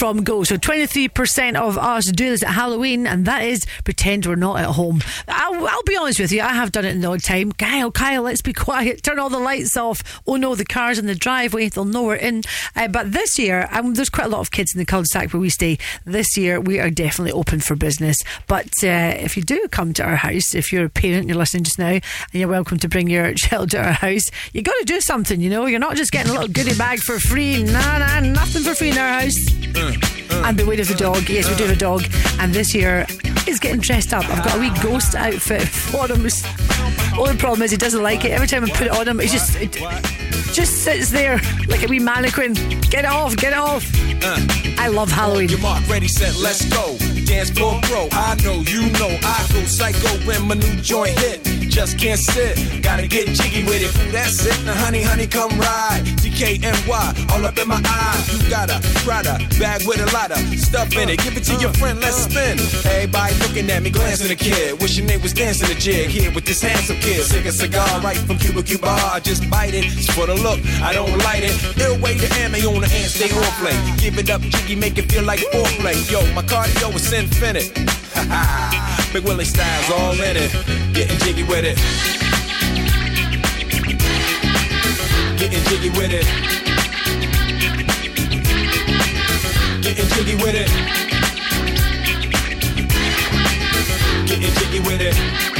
From Go. So 23% of us do this at Halloween, and that is pretend we're not at home. I'll, be honest with you, I have done it in the odd time. Kyle, Kyle, let's be (laughs) quiet. Turn all the lights off. Oh no, the car's in the driveway. They'll know we're in. Uh, but this year, um, there's quite a lot of kids in the cul-de-sac where we stay. This year, we are definitely open for business. But uh, if you do come to our house, if you're a parent, you're listening just now, and you're welcome to bring your (laughs) child to our house, You've got to do something. You know, you're not just getting a little goodie bag for free. Nah, nah, nothing for free in our house. And beware of the dog. Yes, we do have a dog. And this year, he's getting dressed up. I've got a wee ghost outfit for him. Only problem is he doesn't like it. Every time I put it on him, he just it just sits there like a wee mannequin. Get it off, get it off. Uh. I love Halloween. Your mark ready, set, let's go. Dance floor, bro. I know, you know, I go psycho when my new joint hit. Just can't sit, gotta get jiggy with it. That's it. Now, honey, honey, come ride. DKNY, all up in my eye. You got a Prada bag with a lot of stuff in it. Give it to your friend, let's spin. Everybody looking at me, glancing a kid. Wishing they was dancing a jig here with this handsome kid. Sick a cigar right from Cuba Cuba. I just bite it. For the look, I don't light it. Ill way to ammo on the hand, stay on play. Give it up, jiggy, make it feel like foreplay. Yo, my cardio is infinite. (laughs) Big Willie styles all in it. Getting jiggy with it. Getting jiggy with it. Getting jiggy with it. Getting jiggy with it.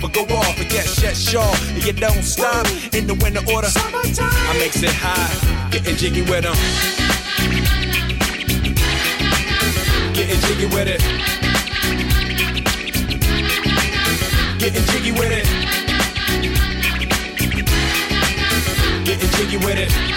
but go off and get shut shaw. And you don't stop in the winter order. I makes it high, getting jiggy with them. Getting jiggy with it. Getting jiggy with it. Getting jiggy with it.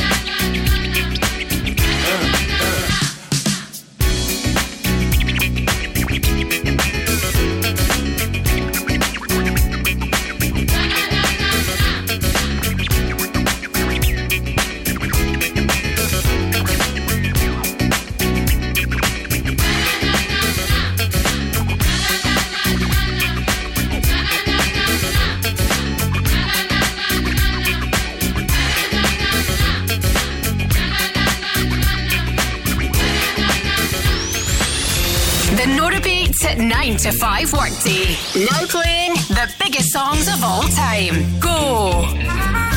Beats 9 to 5 workday. Now playing the biggest songs of all time. Go!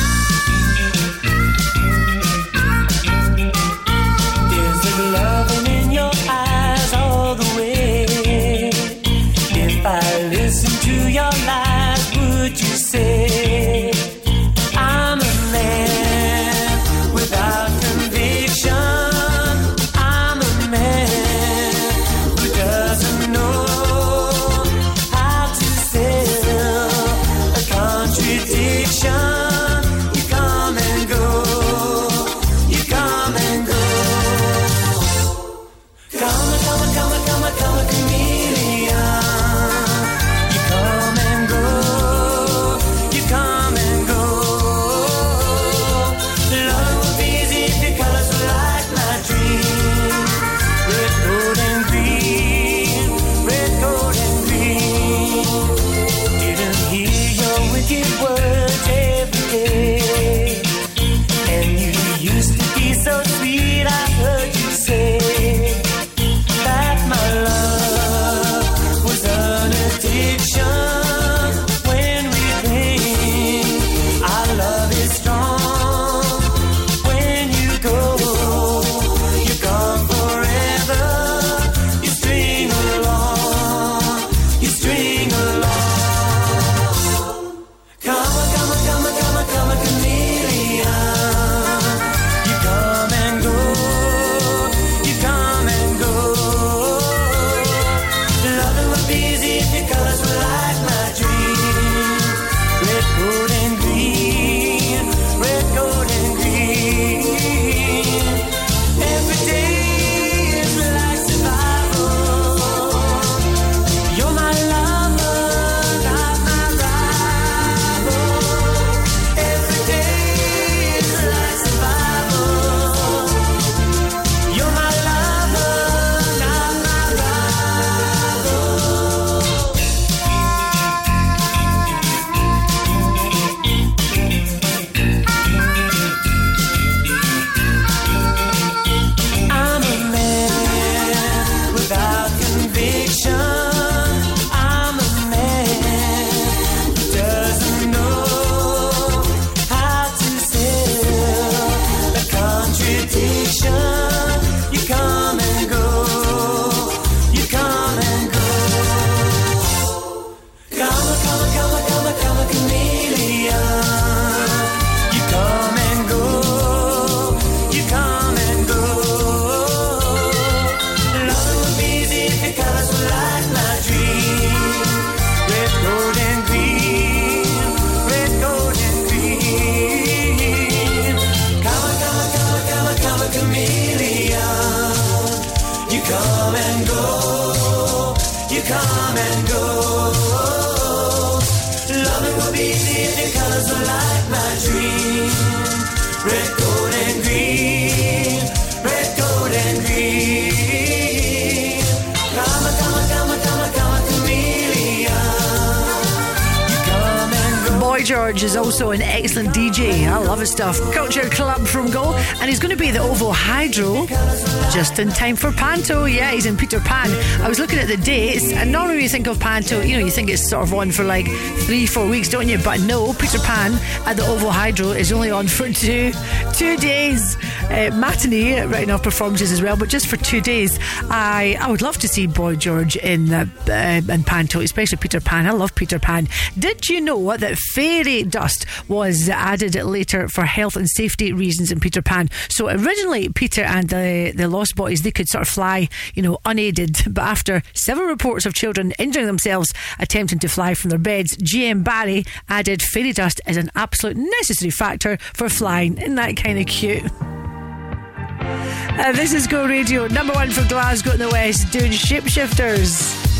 In time for Panto. Yeah, he's in Peter Pan. I was looking at the dates, and normally you think of Panto, you know, you think it's sort of on for like three, four weeks, don't you? But no, Peter Pan at the OVO Hydro is only on for two two days. Uh, matinee, right enough performances as well, but just for two days. I I would love to see Boy George in uh, uh, in Panto, especially Peter Pan. I love Peter Pan. Did you know that fairy dust was added later for health and safety reasons in Peter Pan? So originally, Peter and the the Lost Boys they could sort of fly, you know, unaided. (laughs) But after several reports of children injuring themselves attempting to fly from their beds, JM Barrie added fairy dust as an absolute necessary factor for flying. Isn't that kind of cute? Uh, this is Go Radio, number one for Glasgow in the West, doing Shapeshifters.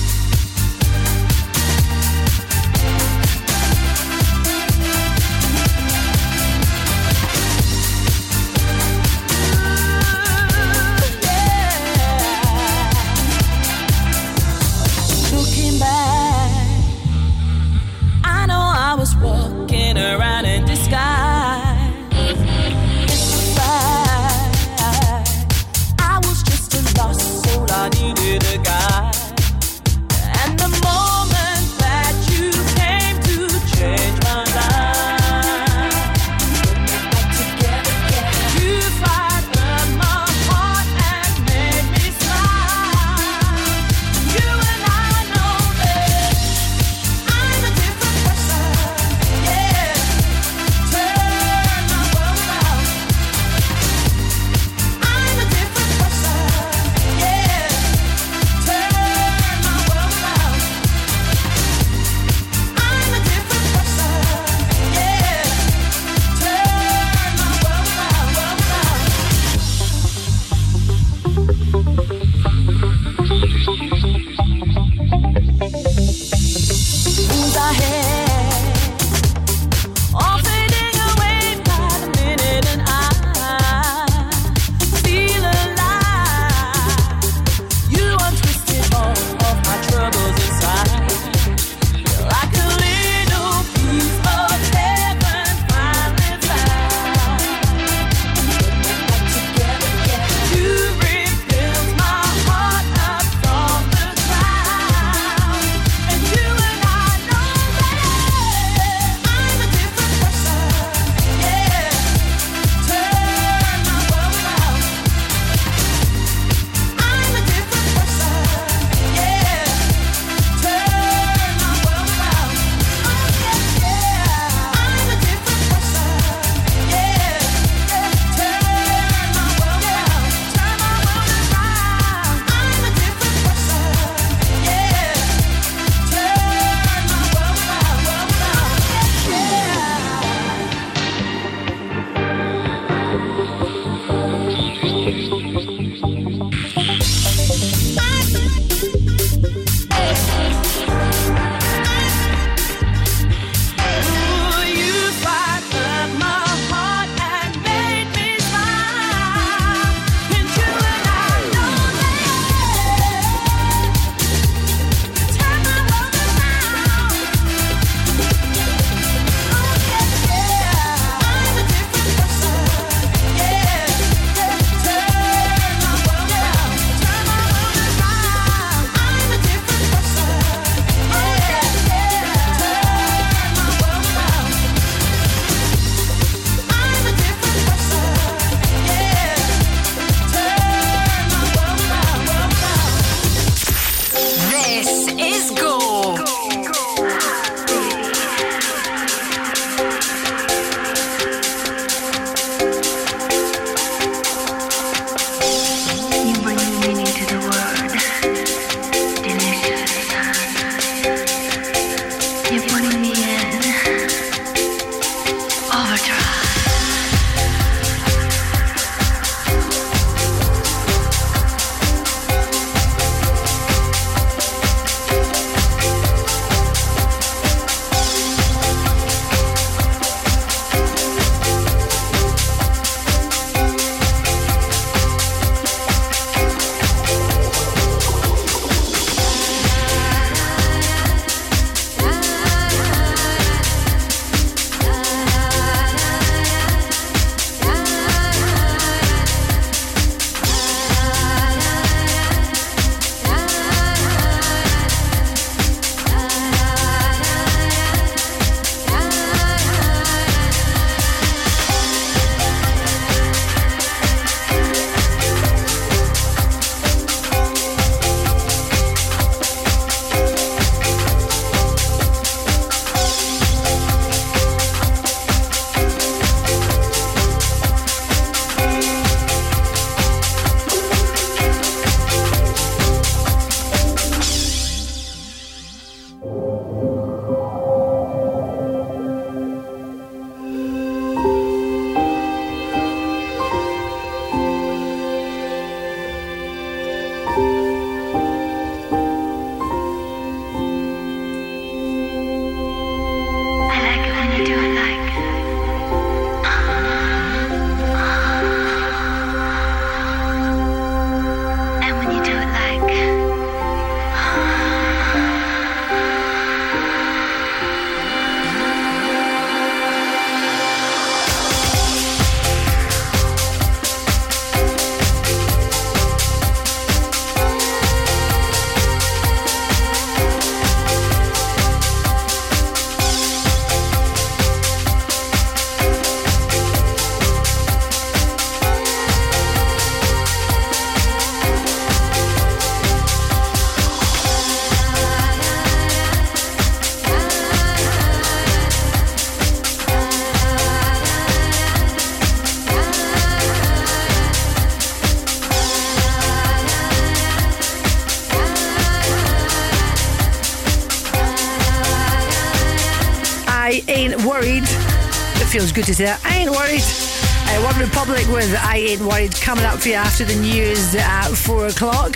Good to say that. I ain't worried. Uh, One Republic with I Ain't Worried coming up for you after the news at 4 o'clock.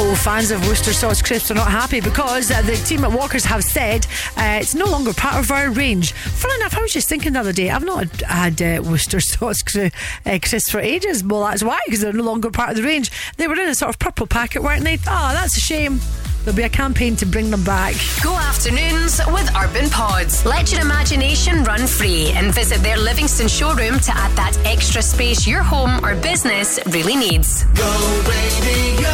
Oh, fans of Worcester sauce crisps are not happy because uh, the team at Walkers have said uh, it's no longer part of our range. Funnily enough, I was just thinking the other day, I've not had uh, Worcester (laughs) sauce cri- uh, crisps for ages. Well, that's why, because they're no longer part of the range. They were in a sort of purple packet, weren't they? Oh, that's a shame. There'll be a campaign to bring them back. Go afternoons with Urban Pods. Let your imagination run free and visit their Livingston showroom to add that extra space your home or business really needs. Go radio.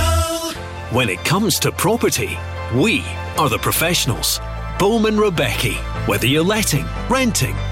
When it comes to property, we are the professionals. Bowman Rebecca. Whether you're letting, renting,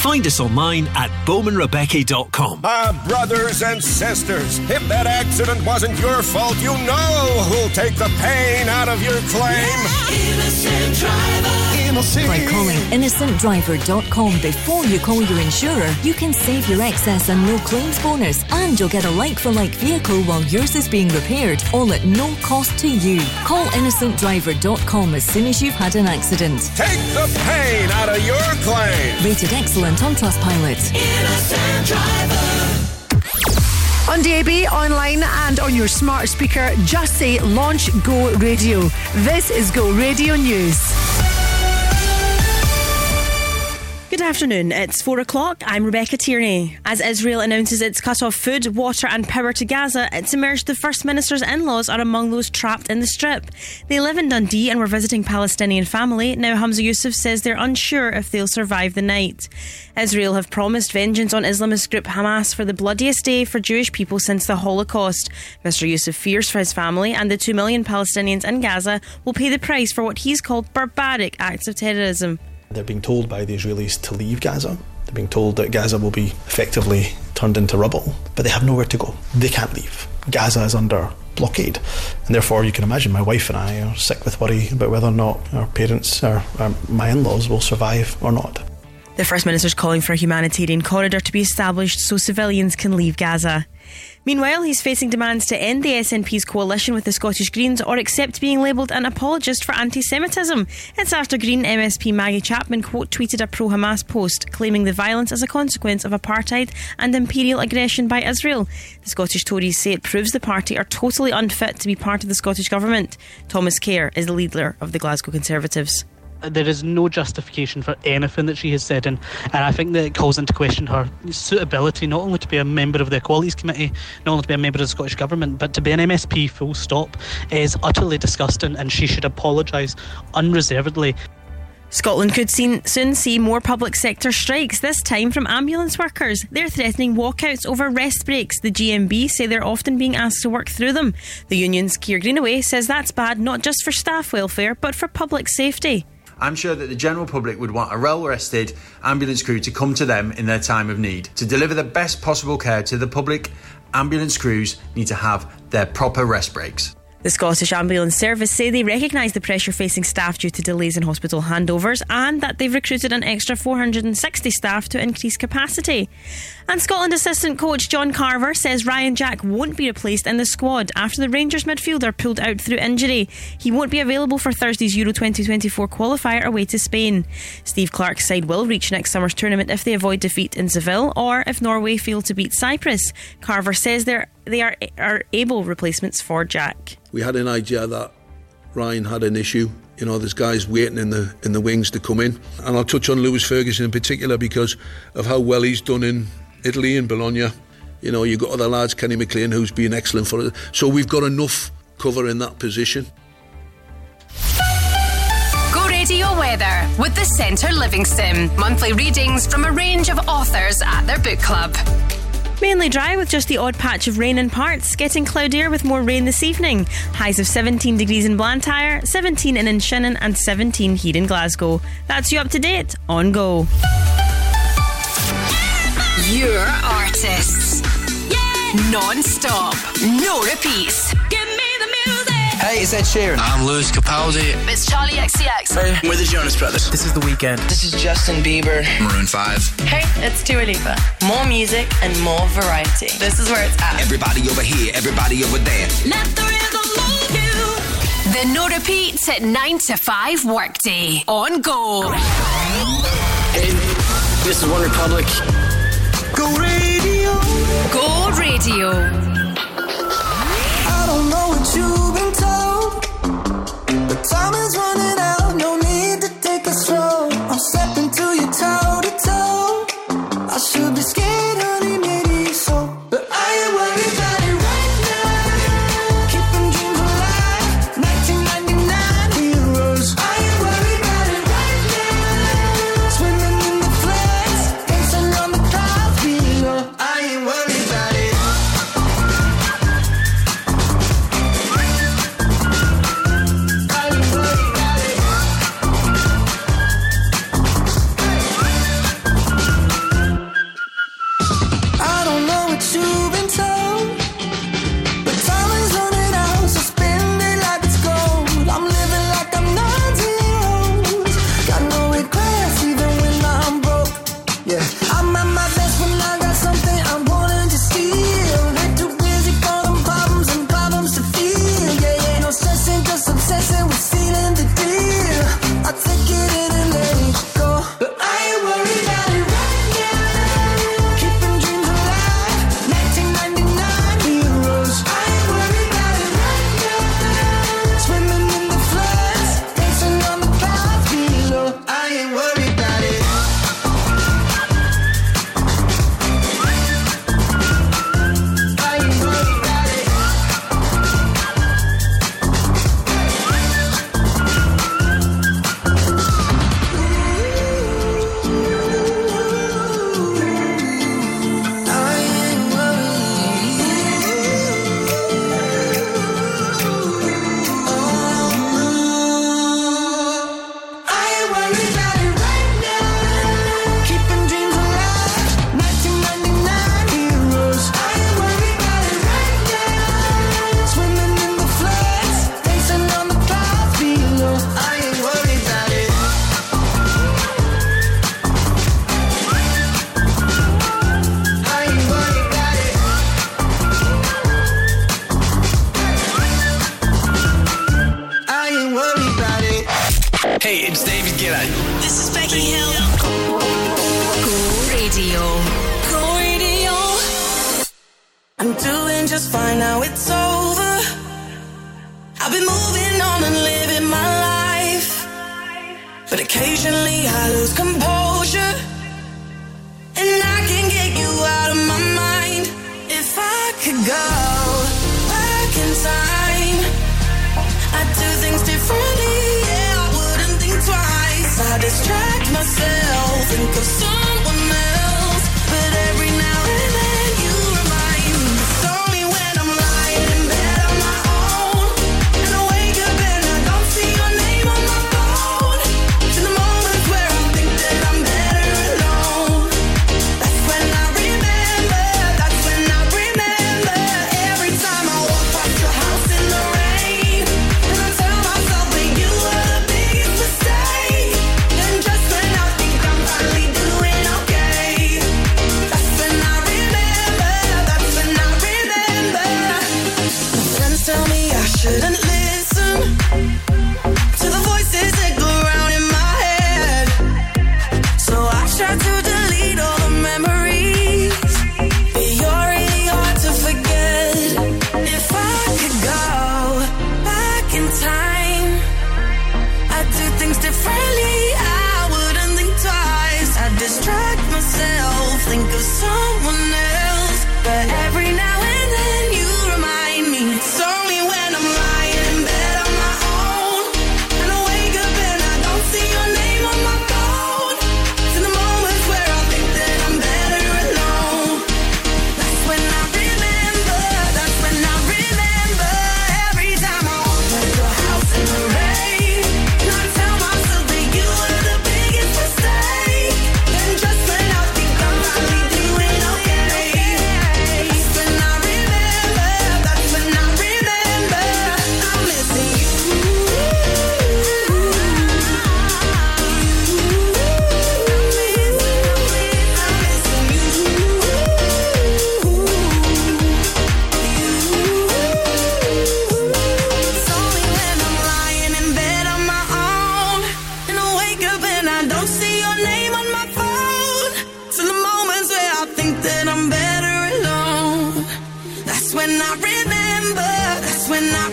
Find us online at bowmanrebecca.com. Ah, brothers and sisters, if that accident wasn't your fault, you know who'll take the pain out of your claim. Innocent driver. By calling innocentdriver.com before you call your insurer, you can save your excess and no claims bonus, and you'll get a like for like vehicle while yours is being repaired, all at no cost to you. Call innocentdriver.com as soon as you've had an accident. Take the pain out of your claim. Rated excellent on Trustpilot. Innocent driver. On DAB, online, and on your smart speaker, just say Launch Go Radio. This is Go Radio News. Good afternoon. It's four o'clock. I'm Rebecca Tierney. As Israel announces it's cut off food, water, and power to Gaza, it's emerged the First Minister's in laws are among those trapped in the strip. They live in Dundee and were visiting Palestinian family. Now, Humza Yousaf says they're unsure if they'll survive the night. Israel have promised vengeance on Islamist group Hamas for the bloodiest day for Jewish people since the Holocaust. Mr. Yousaf fears for his family and the two million Palestinians in Gaza will pay the price for what he's called barbaric acts of terrorism. They're being told by the Israelis to leave Gaza. They're being told that Gaza will be effectively turned into rubble, but they have nowhere to go. They can't leave. Gaza is under blockade, and therefore you can imagine my wife and I are sick with worry about whether or not our parents or um, my in-laws will survive or not. The First Minister's calling for a humanitarian corridor to be established so civilians can leave Gaza. Meanwhile, he's facing demands to end the SNP's coalition with the Scottish Greens or accept being labelled an apologist for anti Semitism. It's after Green MSP Maggie Chapman quote tweeted a pro Hamas post claiming the violence as a consequence of apartheid and imperial aggression by Israel. The Scottish Tories say it proves the party are totally unfit to be part of the Scottish Government. Thomas Kerr is the leader of the Glasgow Conservatives there is no justification for anything that she has said, and, and I think that it calls into question her suitability not only to be a member of the Equalities Committee, not only to be a member of the Scottish Government, but to be an MSP full stop is utterly disgusting, and she should apologise unreservedly. Scotland could soon see more public sector strikes, this time from ambulance workers. They're threatening walkouts over rest breaks. The GMB say they're often being asked to work through them. The union's Keir Greenaway says that's bad not just for staff welfare, but for public safety. I'm sure that the general public would want a well rested ambulance crew to come to them in their time of need. To deliver the best possible care to the public, ambulance crews need to have their proper rest breaks. The Scottish Ambulance Service say they recognise the pressure facing staff due to delays in hospital handovers and that they've recruited an extra 460 staff to increase capacity. And Scotland assistant coach John Carver says Ryan Jack won't be replaced in the squad after the Rangers midfielder pulled out through injury. He won't be available for Thursday's Euro 2024 qualifier away to Spain. Steve Clarke's side will reach next summer's tournament if they avoid defeat in Seville or if Norway fail to beat Cyprus. Carver says they are, are able replacements for Jack. We had an idea that Ryan had an issue. You know, there's guys waiting in the in the wings to come in, and I'll touch on Lewis Ferguson in particular because of how well he's done in Italy and Bologna. You know, you've got other lads, Kenny McLean, who's been excellent for it. So we've got enough cover in that position. Go Radio Weather with the Centre Livingston. Monthly readings from a range of authors at their book club. Mainly dry with just the odd patch of rain in parts, getting cloudier with more rain this evening. Highs of 17 degrees in Blantyre, 17 in Shannon, and 17 here in Glasgow. That's you up to date on Go. Your artists. Yeah. Non stop. No repeats. Give me the music. Hey, it's Ed Sheeran. I'm Lewis Capaldi. It's Charli XCX. Hey, we're the Jonas Brothers. This is The Weeknd. This is Justin Bieber. Maroon 5. Hey, it's Dua Lipa. More music and more variety. This is where it's at. Everybody over here, everybody over there. Let the rhythm move you. The no repeats at 9 to 5 workday. On go. Hey, this is OneRepublic. Go radio. Go radio. I don't know what you've been told, but time is running.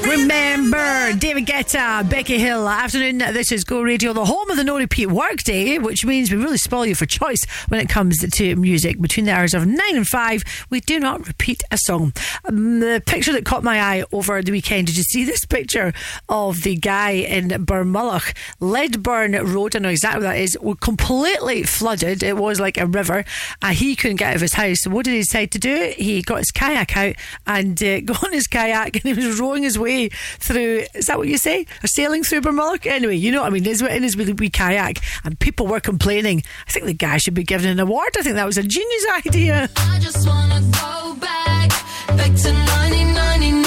Remember. David Guetta, Becky Hill. Afternoon, this is Go Radio, the home of the no repeat workday, which means we really spoil you for choice when it comes to music. Between the hours of 9 and 5, we do not repeat a song. Um, the picture that caught my eye over the weekend, did you see this picture of the guy in Barmulloch? Leadburn Road, I know exactly what that is, were completely flooded. It was like a river. And he couldn't get out of his house. What did he decide to do? He got his kayak out and uh, got on his kayak and he was rowing his way through. Is that what you say? Or sailing through Barmulloch? Anyway, you know what I mean. He's in his wee, wee kayak, and people were complaining. I think the guy should be given an award. I think that was a genius idea. I just wanna go back, back to 1999.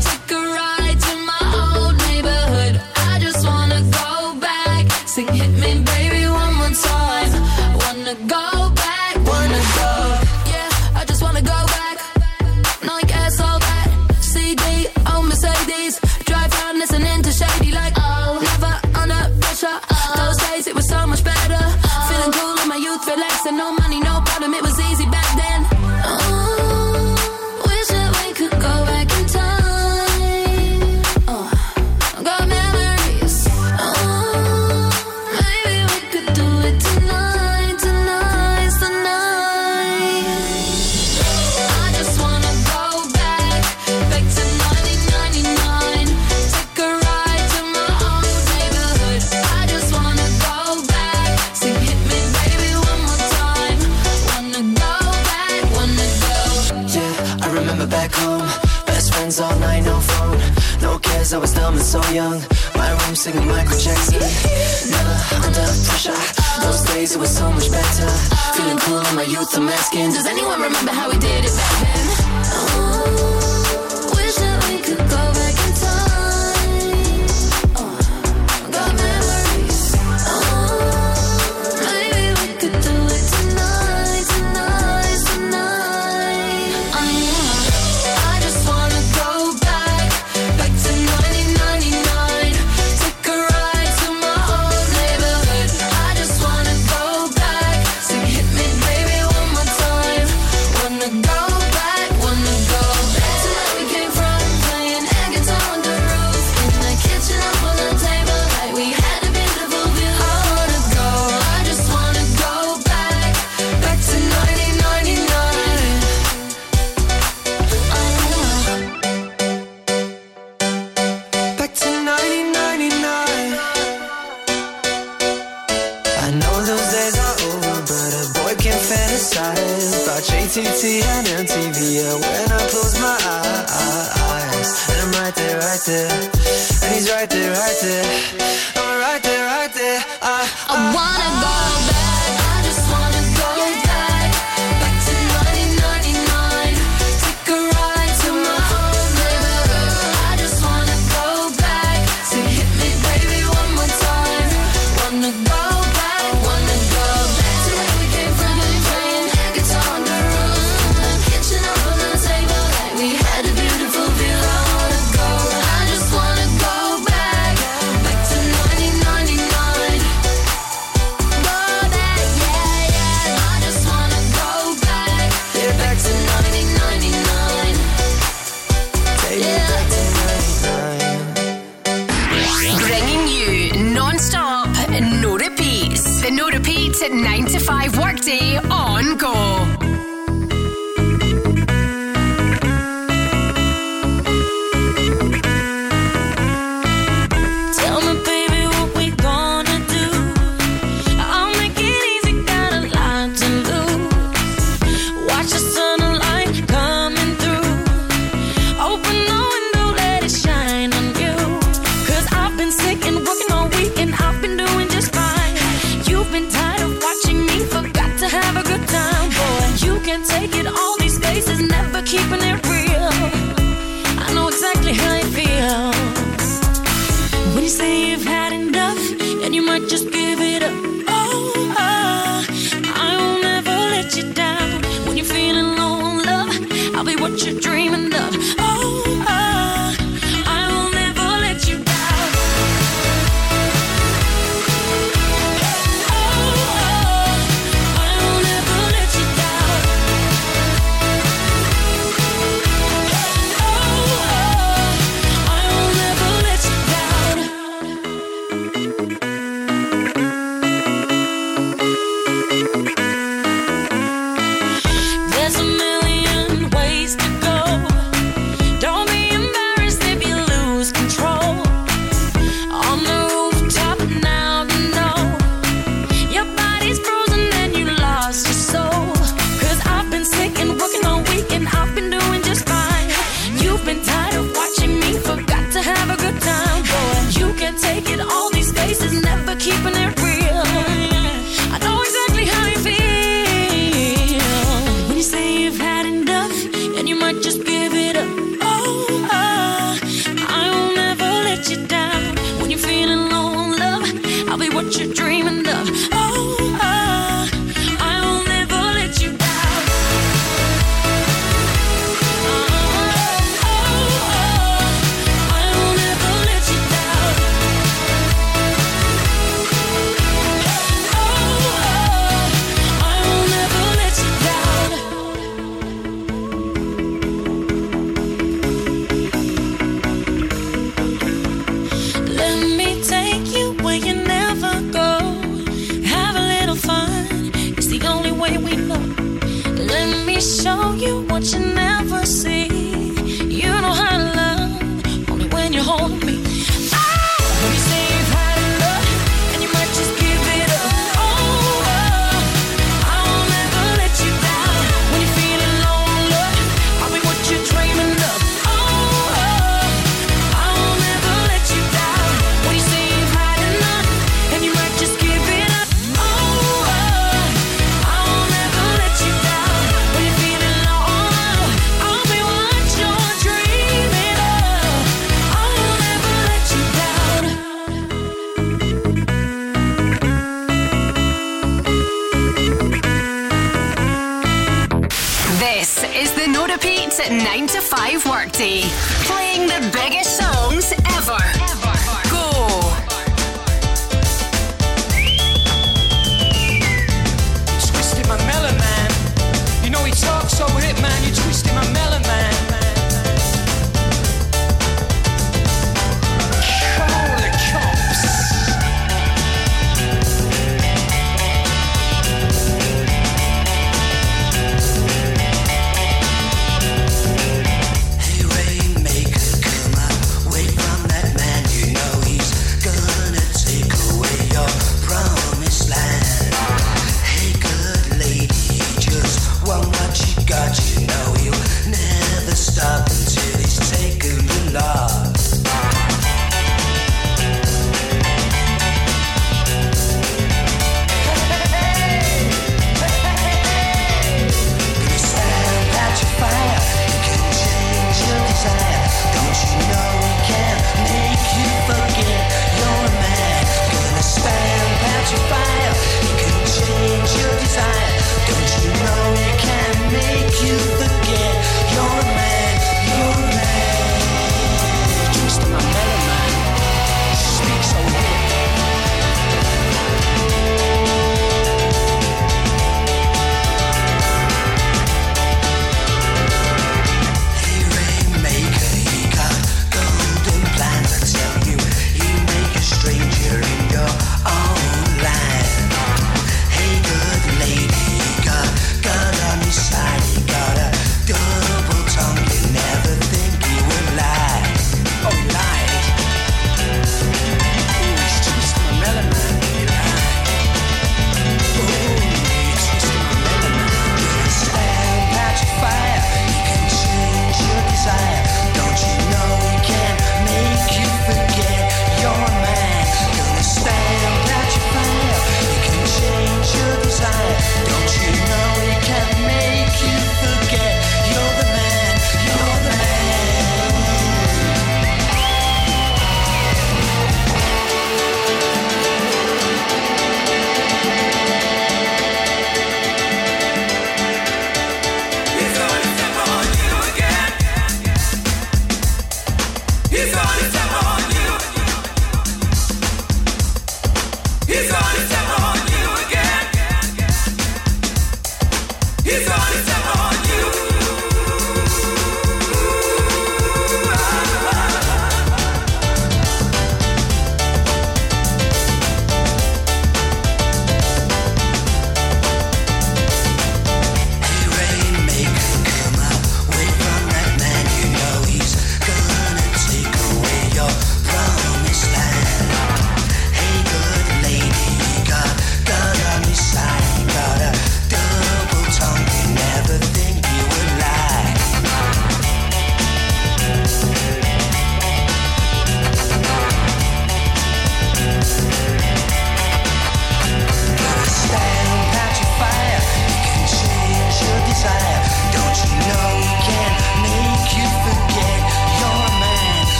Take a ride to my old neighborhood. I just wanna go back, hit me baby I was dumb and so young. My room singing Michael Jackson. Never under pressure. Those days it was so much better. Feeling cool in my youth, I'm asking. Does anyone remember how we did it back then? Oh, wish that we could go MTV. Yeah, when I close my eyes, and I'm right there, right there, and he's right there, right there. Repeat 9 to 5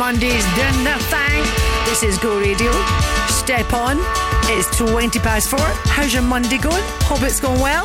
Mondays, doing the thing. This is Go Radio. Step on. It's 20 past four. How's your Monday going? Hope it's going well.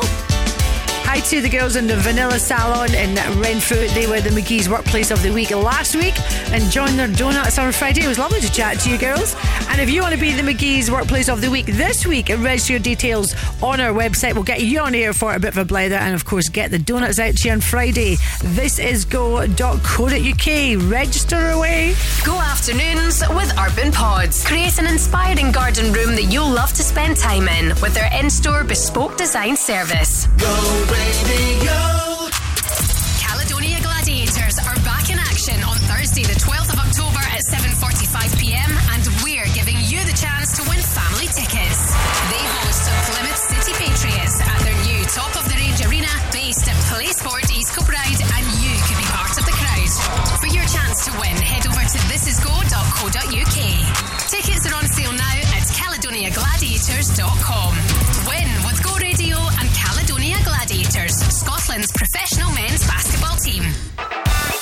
Hi to the girls in the Vanilla Salon in Renfrew. They were the McKie's Workplace of the Week last week and joined their donuts on Friday. It was lovely to chat to you girls. And if you want to be the McKie's Workplace of the Week this week, register your details on our website. We'll get you on air for a bit of a blather and, of course, get the donuts out to you on Friday. This is go.co.uk. Register away. Go afternoons with Urban Pods. Create an inspiring garden room that you'll love to spend time in with their in-store bespoke design service. Go radio. Caledonia Gladiators are back in action on Thursday, the 12th of October at 7:45 p.m. and we're giving you the chance to win family tickets. They host Plymouth City Patriots at their new top of the range arena based at PlaySport East Kilbride, and you could be part of the crowd. For your chance to win, head over to thisisgo.co.uk. Tickets are on sale now at caledoniagladiators.com. Scotland's professional men's basketball team.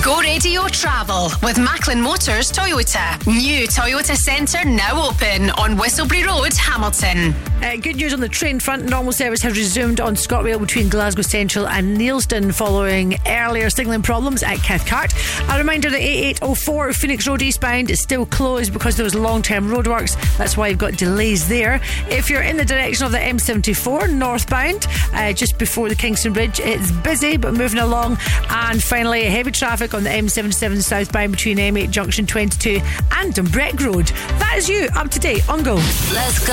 Go Radio Travel with Macklin Motors Toyota. New Toyota Centre now open on Whistleberry Road, Hamilton. Uh, good news on the train front. Normal service has resumed on ScotRail between Glasgow Central and Neilston following earlier signalling problems at Cathcart. A reminder that 8804 Phoenix Road eastbound is still closed because there was long term roadworks. That's why you've got delays there. If you're in the direction of the M74 northbound, uh, just before the Kingston Bridge, it's busy but moving along. And finally, heavy traffic on the M77 southbound between M8 Junction 22 and Dumbreck Road. That is you up to date on Go. Let's go.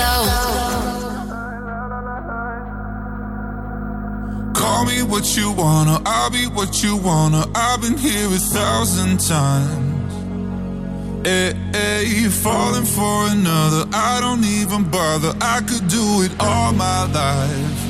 Call me what you wanna, I'll be what you wanna. I've been here a thousand times. Hey, hey, you falling for another. I don't even bother. I could do it all my life.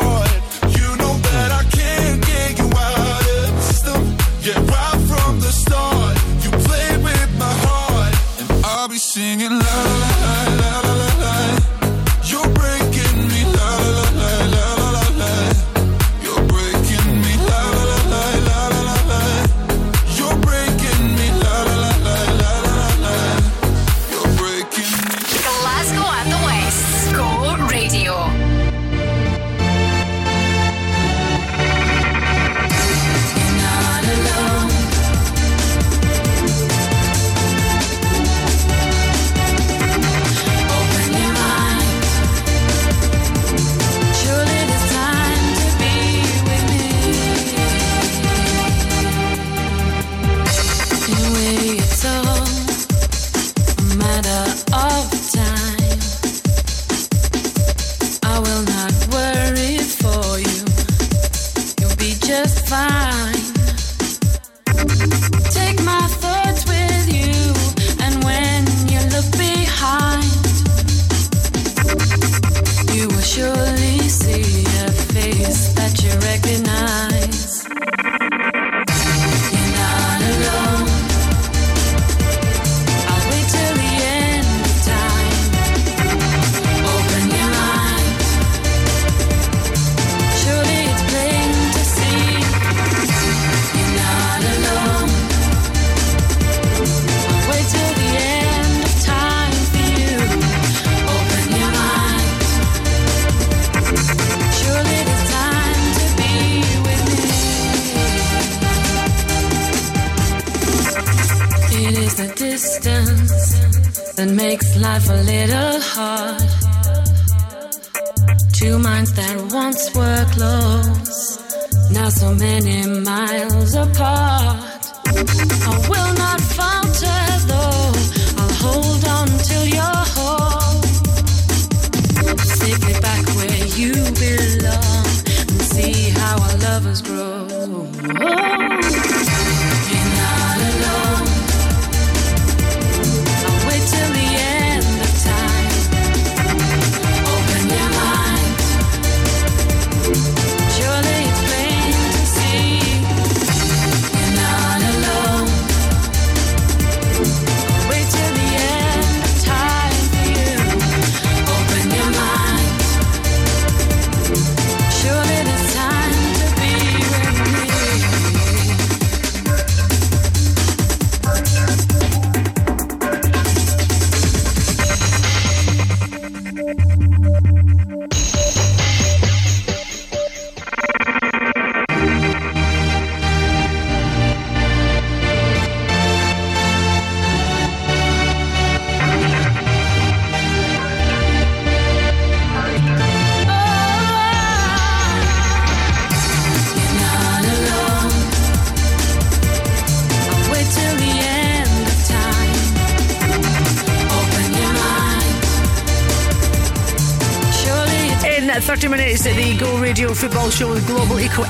singing love. you recognize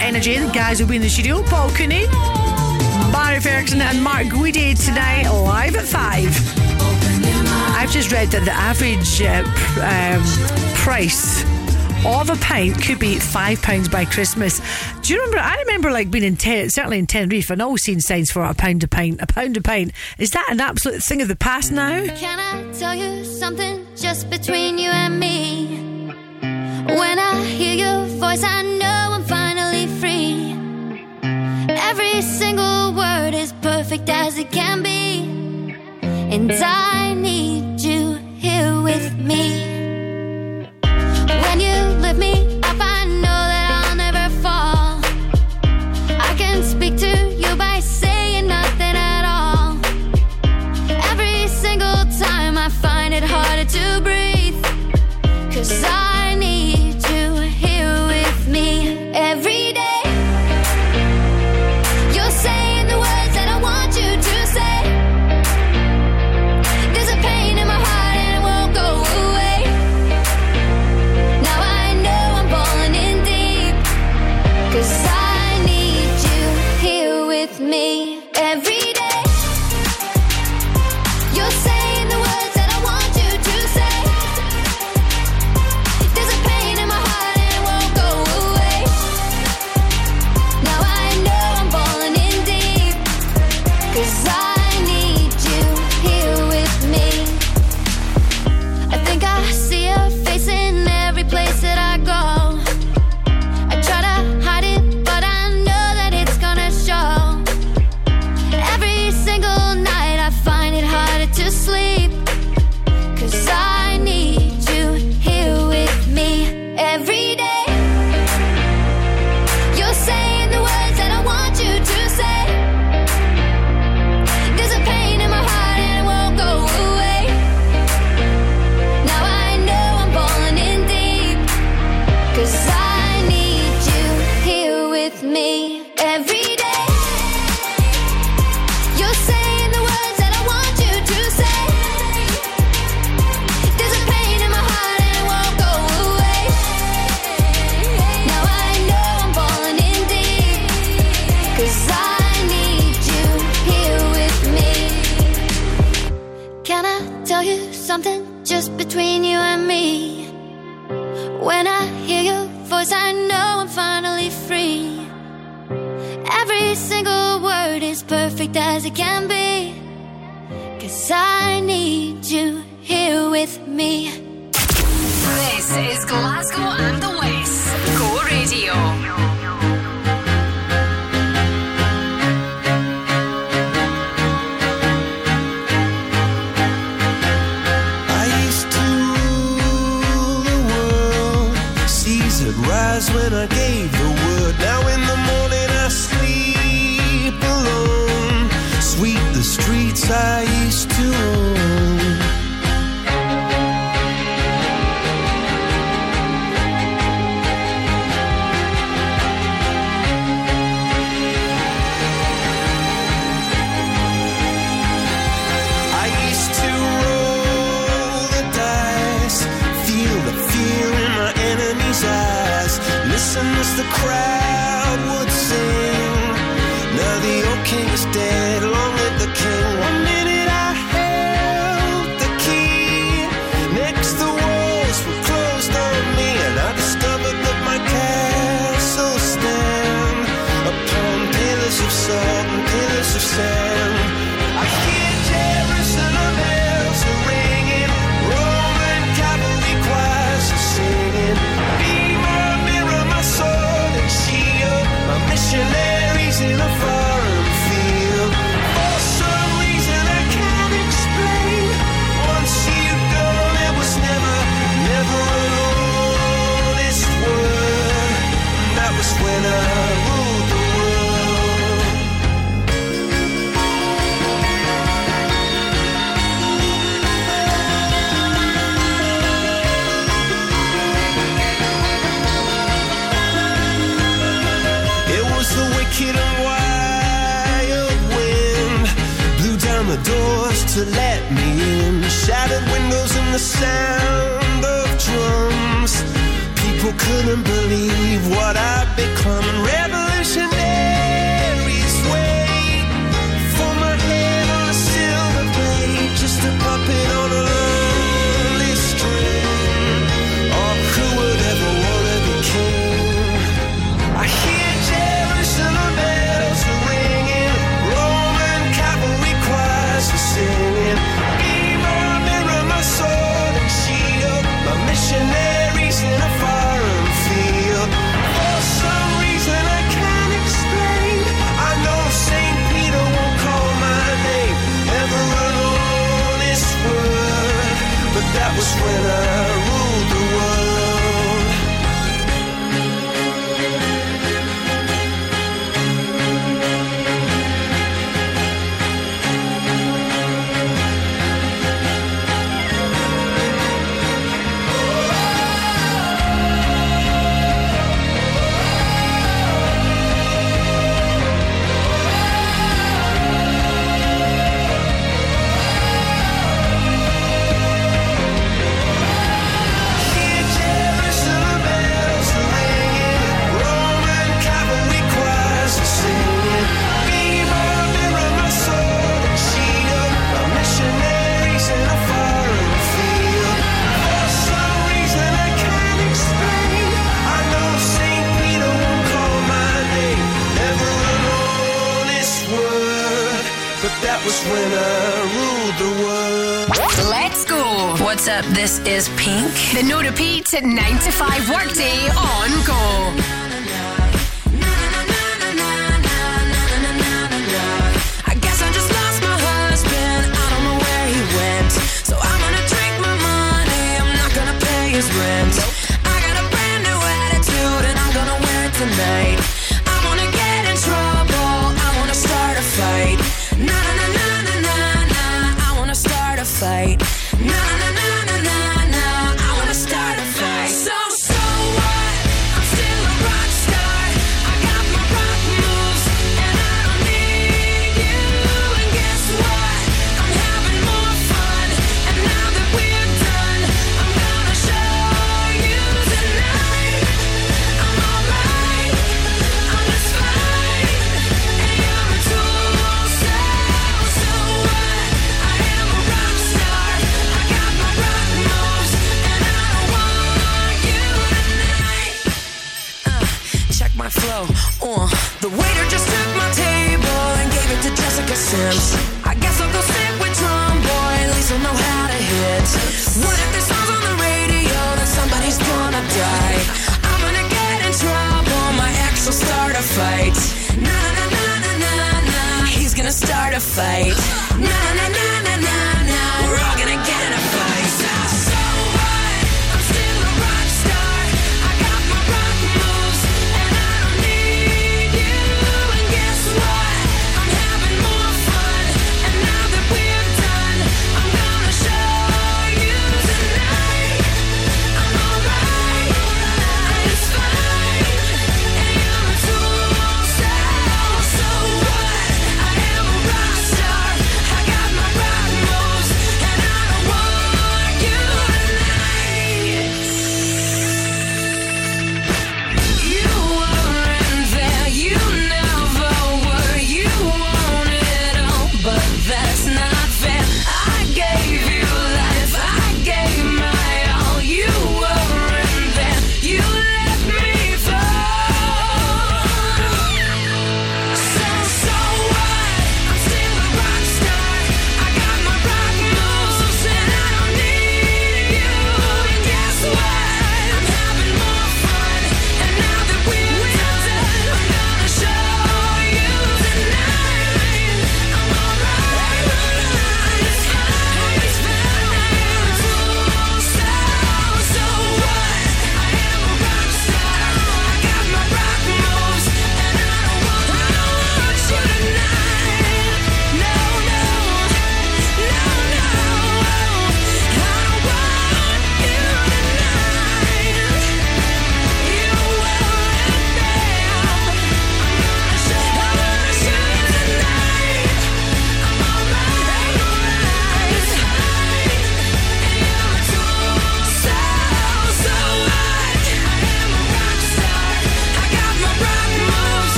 energy. The guys will be in the studio, Paul Cooney, Barry Ferguson and Mark Guidi tonight live at 5. I've just read that the average uh, pr- um, price of a pint could be five pounds by Christmas. Do you remember? I remember like being in ten, certainly in Tenerife and always seeing signs for a pound a pint, a pound a pint. Is that an absolute thing of the past now? Can I tell you something just between times. I to let me in. Shattered windows and the sound of drums. People couldn't believe what I'd become. Revolutionaries wait for my head on a silver plate, just a puppet That was when I ruled the world. Let's go. What's up? This is Pink. The No Repeat at 9 to 5 workday on goal.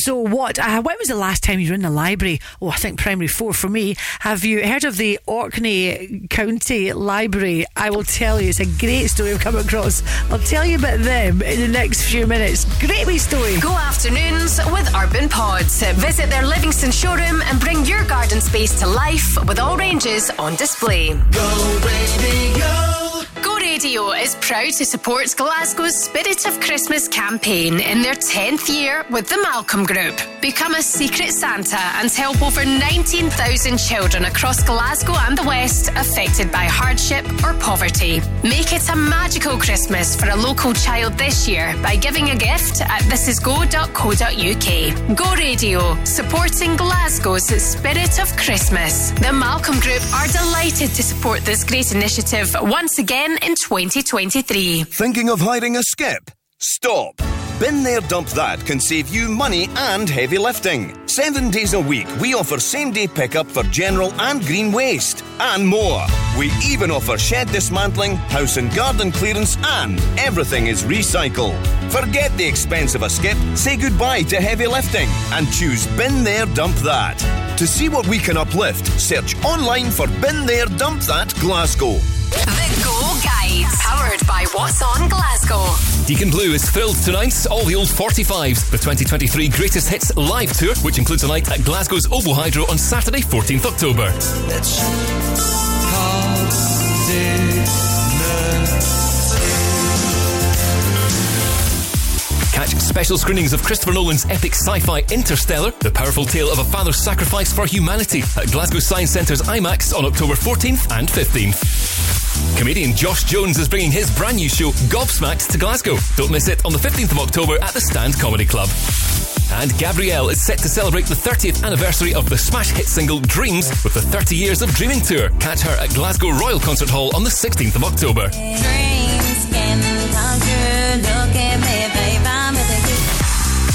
So what? Uh, when was the last time you were in the library? Oh, I think primary four for me. Have you heard of the Orkney County Library? I will tell you, it's a great story I've come across. I'll tell you about them in the next few minutes. Great wee story. Go afternoons with Urban Pods. Visit their Livingston showroom and bring your garden space to life with all ranges on display. Go Radio! Go Radio is proud to support Glasgow's Spirit of Christmas campaign in their 10th year with the Malcolm Group. Become a secret Santa and help over 19,000 children across Glasgow and the West affected by hardship or poverty. Make it a magical Christmas for a local child this year by giving a gift at thisisgo.co.uk. Go Radio, supporting Glasgow's Spirit of Christmas. The Malcolm Group are delighted to support this great initiative once again in 2023. Thinking of hiring a skip? Stop. Bin There Dump That can save you money and heavy lifting. Seven days a week, we offer same day pickup for general and green waste, and more. We even offer shed dismantling, house and garden clearance, and everything is recycled. Forget the expense of a skip, say goodbye to heavy lifting, and choose Bin There Dump That. To see what we can uplift, search online for Bin There Dump That Glasgow. The Go Guide, powered by What's On Glasgow. Deacon Blue is thrilled tonight. All the old 45s. The 2023 Greatest Hits live tour, which includes a night at Glasgow's OVO Hydro on Saturday, 14th October. Catch special screenings of Christopher Nolan's epic sci-fi Interstellar, the powerful tale of a father's sacrifice for humanity at Glasgow Science Centre's IMAX on October 14th and 15th. Comedian Josh Jones is bringing his brand new show Gobsmacked to Glasgow. Don't miss it on the 15th of October at the Stand Comedy Club. And Gabrielle is set to celebrate the 30th anniversary of the smash hit single Dreams with the 30 Years of Dreaming Tour. Catch her at Glasgow Royal Concert Hall on the 16th of October. Dreams can. Look at me, babe, I'm.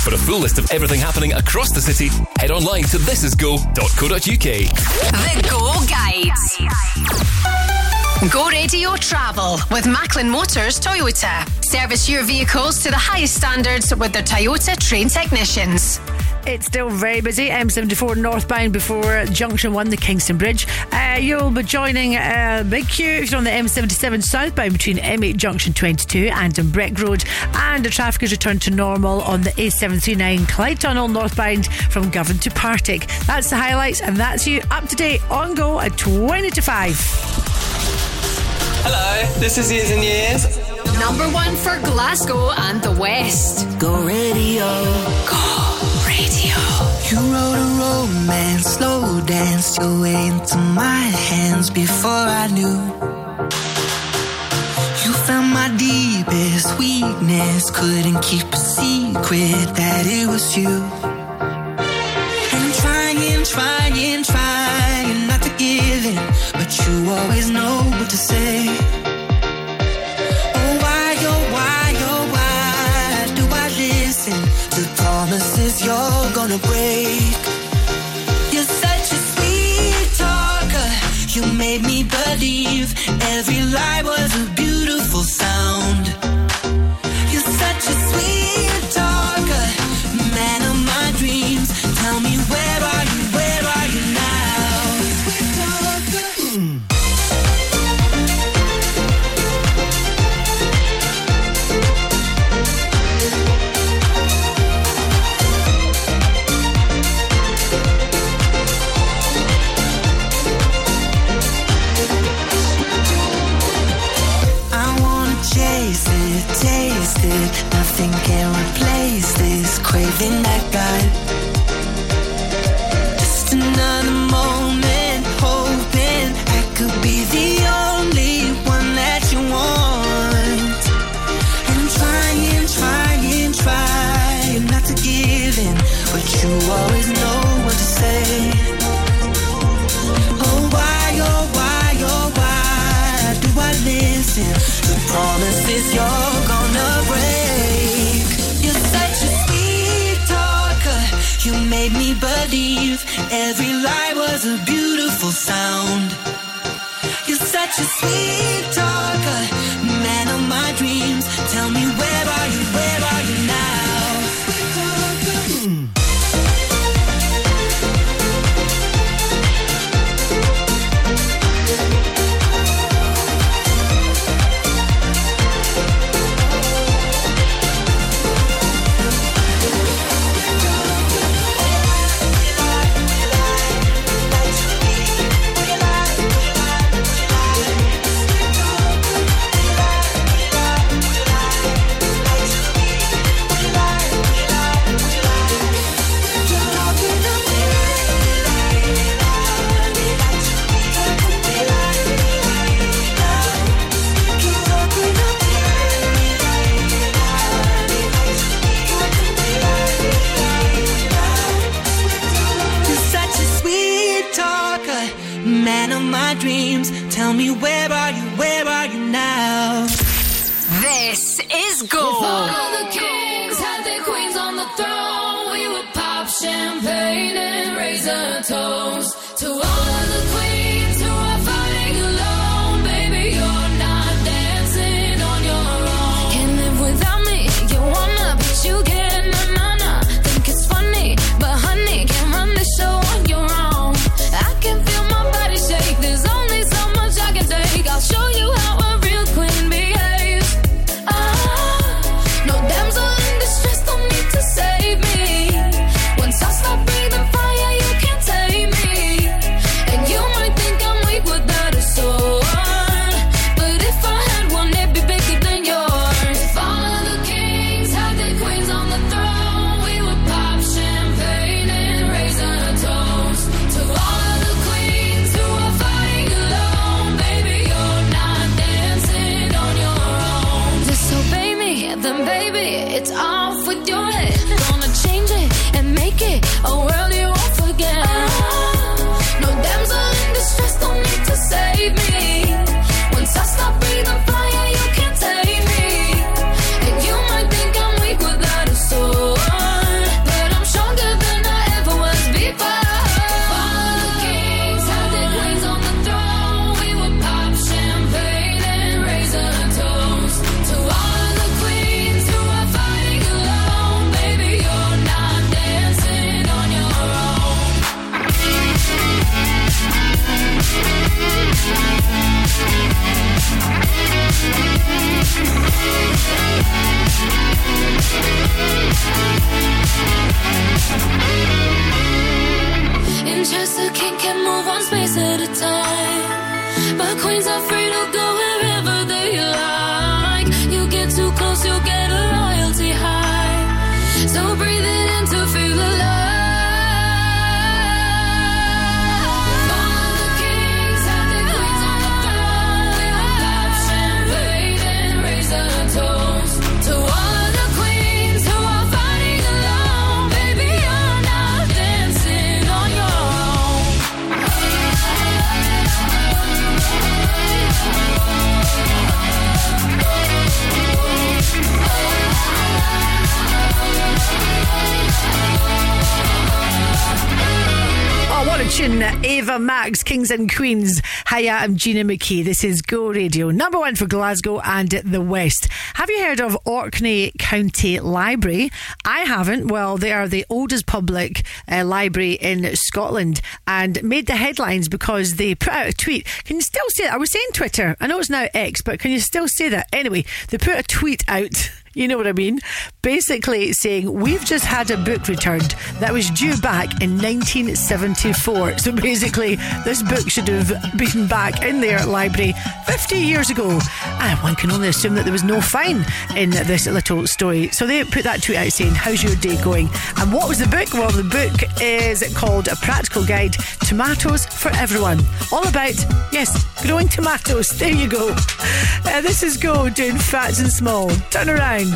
For a full list of everything happening across the city, head online to thisisgo.co.uk. The Go Guide. Go Radio Travel with Macklin Motors Toyota. Service your vehicles to the highest standards with their Toyota trained technicians. It's still very busy. M74 northbound before Junction 1, the Kingston Bridge. Uh, you'll be joining a big queue if you're on the M77 southbound between M8 Junction 22 and Breck Road. And the traffic has returned to normal on the A739 Clyde Tunnel northbound from Govan to Partick. That's the highlights, and that's you up to date on go at 20 to 5. Hello, this is Years and Years. Number one for Glasgow and the West. Go radio. Go radio. You wrote a romance, slow dance your way into my hands before I knew. You found my deepest weakness, couldn't keep a secret that it was you. And I'm trying, trying, trying in, but you always know what to say. Oh, why, oh, why, oh, why do I listen to promises you're gonna break? You're such a sweet talker. You made me believe every lie was a beautiful sound. You're such a sweet talker, man of my dreams. Tell me where are craving I got. Just another moment, hoping I could be the only one that you want. And I'm trying, trying, trying not to give in, but you always know what to say. Oh, why, oh, why, oh, why do I listen to promises you're gonna break? You made me believe every lie was a beautiful sound. You're such a sweet talker, man of my dreams. Tell me where are you? Where are you Ava Max, Kings and Queens. Hiya, I'm Gina McKie. This is Go Radio, number one for Glasgow and the West. Have you heard of Orkney County Library? I haven't. Well, they are the oldest public uh, library in Scotland and made the headlines because they put out a tweet. Can you still say that? I was saying Twitter. I know it's now X, but can you still say that? Anyway, they put a tweet out. (laughs) You know what I mean? Basically saying, We've just had a book returned that was due back in 1974. So basically, this book should have been back in their library 50 years ago. And one can only assume that there was no fine in this little story. So they put that tweet out saying, How's your day going? And what was the book? Well, the book is called A Practical Guide Tomatoes for Everyone. All about, yes, growing tomatoes. There you go. Uh, this is Go doing Phats and Small. Turn around.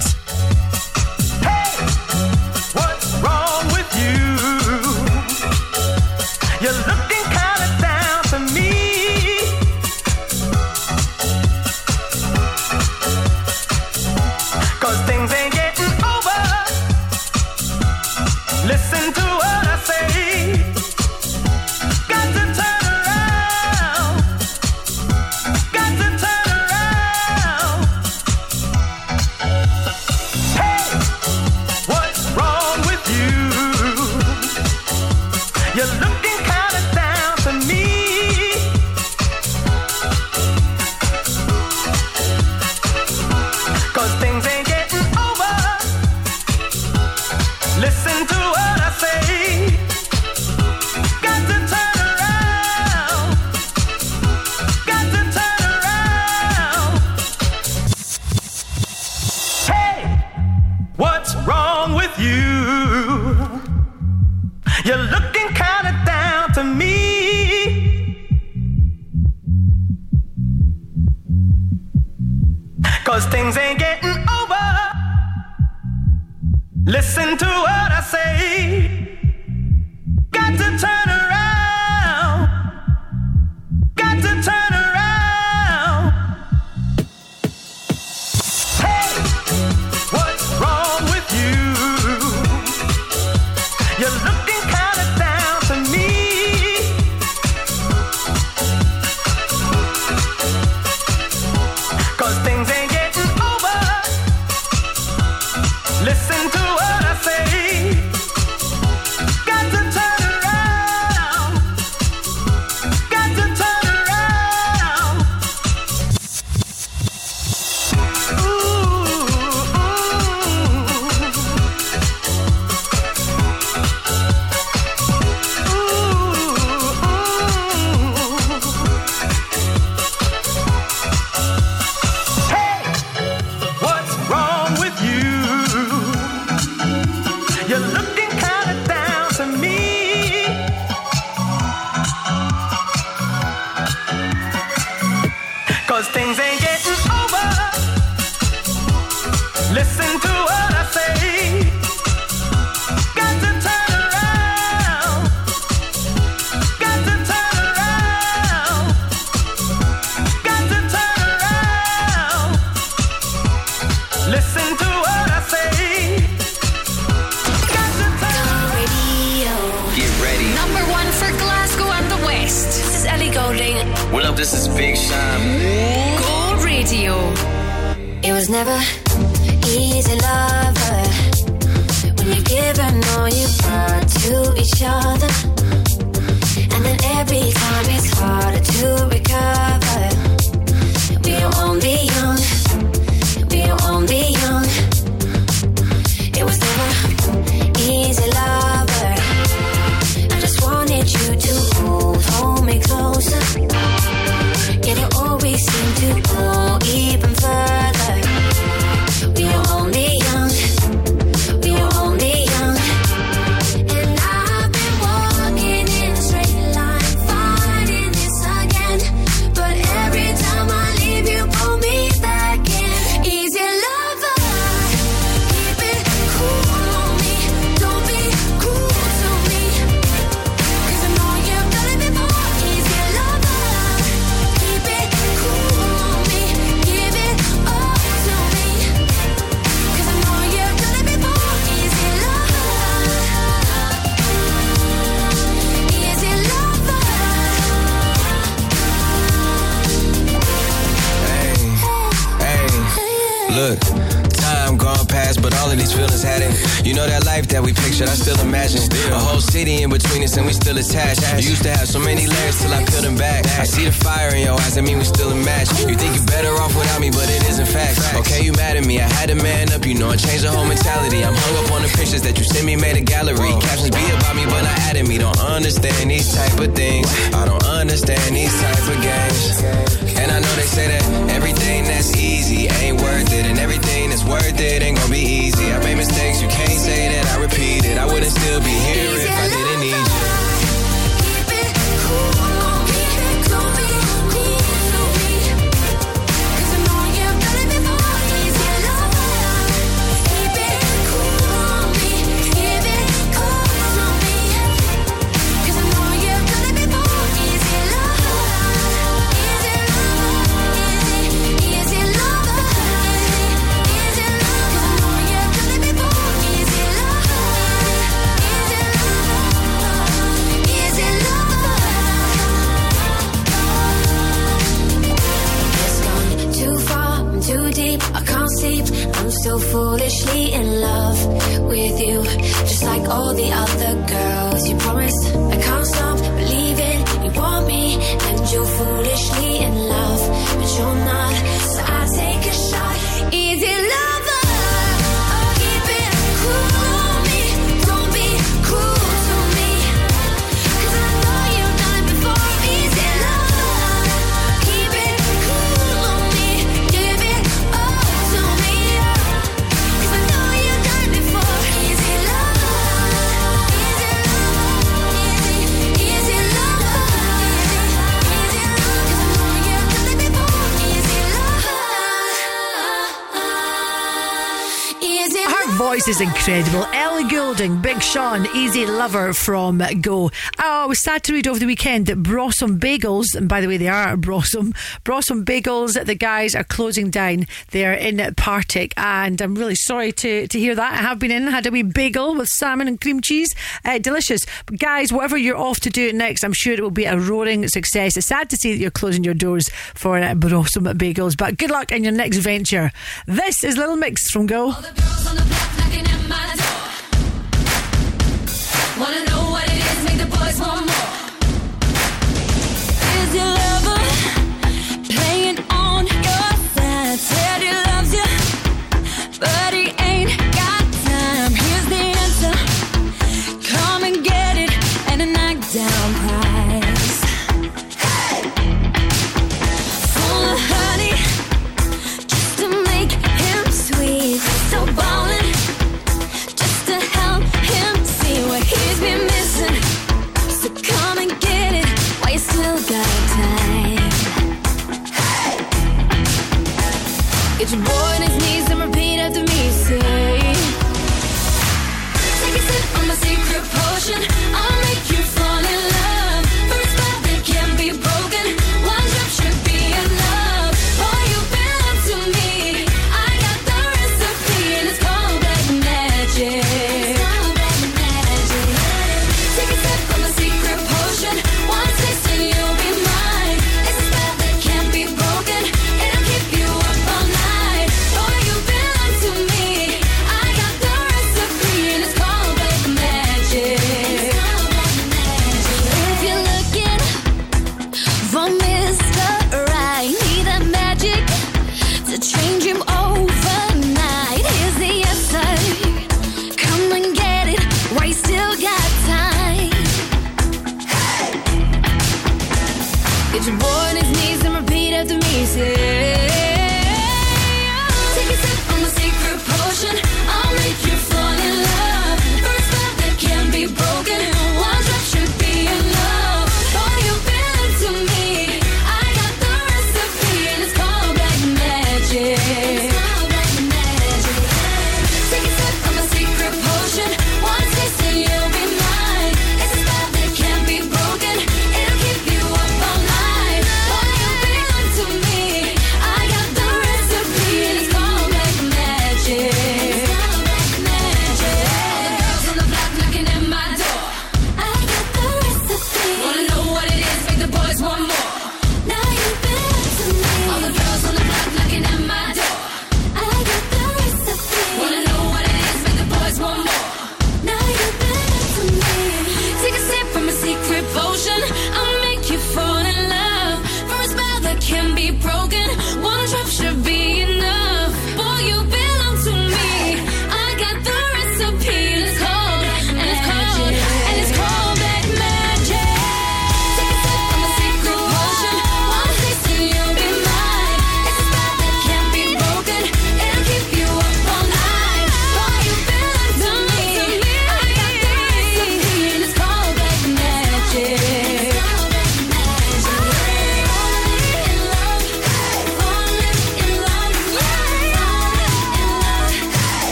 music. Her voice is incredible. Ellie Goulding, Big Sean, Easy Lover from Go. Oh, I was sad to read over the weekend that Brossom Bagels, and by the way, they are Brossom, Brossom Bagels, the guys are closing down. They're in Partick, and I'm really sorry to, to hear that. I have been in, had a wee bagel with salmon and cream cheese. Uh, delicious. But guys, whatever you're off to do next, I'm sure it will be a roaring success. It's sad to see that you're closing your doors for uh, Brossom Bagels, but good luck in your next venture. This is Little Mix from Go. Girls on the block knocking at my door. Wanna It's more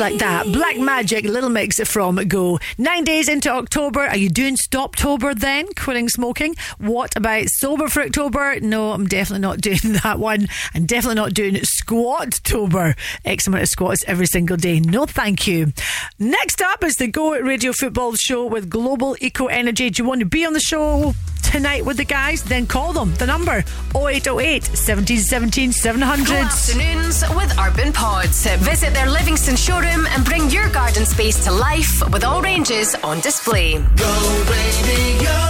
Like that. Black Magic, Little Mix from Go. Nine days into October. Are you doing Stoptober then? Quitting smoking? What about Sober for October? No, I'm definitely not (laughs) doing that one. I'm definitely not doing Squattober. X amount of squats every single day. No, thank you. Next up is the Go Radio Football Show with Global Eco Energy. Do you want to be on the show? Tonight with the guys, then call them. The number 0808 1717 700. Go afternoons with Urban Pods. Visit their Livingston showroom and bring your garden space to life with all ranges on display. Go radio.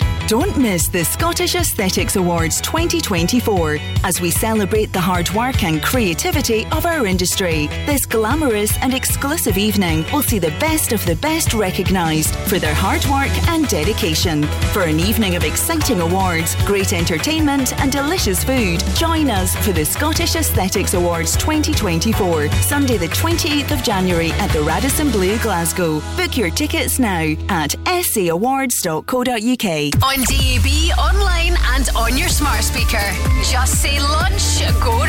Don't miss the Scottish Aesthetics Awards 2024 as we celebrate the hard work and creativity of our industry. This glamorous and exclusive evening will see the best of the best recognised for their hard work and dedication. For an evening of exciting awards, great entertainment, and delicious food, join us for the Scottish Aesthetics Awards 2024, Sunday, the 28th of January at the Radisson Blu, Glasgow. Book your tickets now at On DAB, online, and on your smart speaker. Just say lunch, go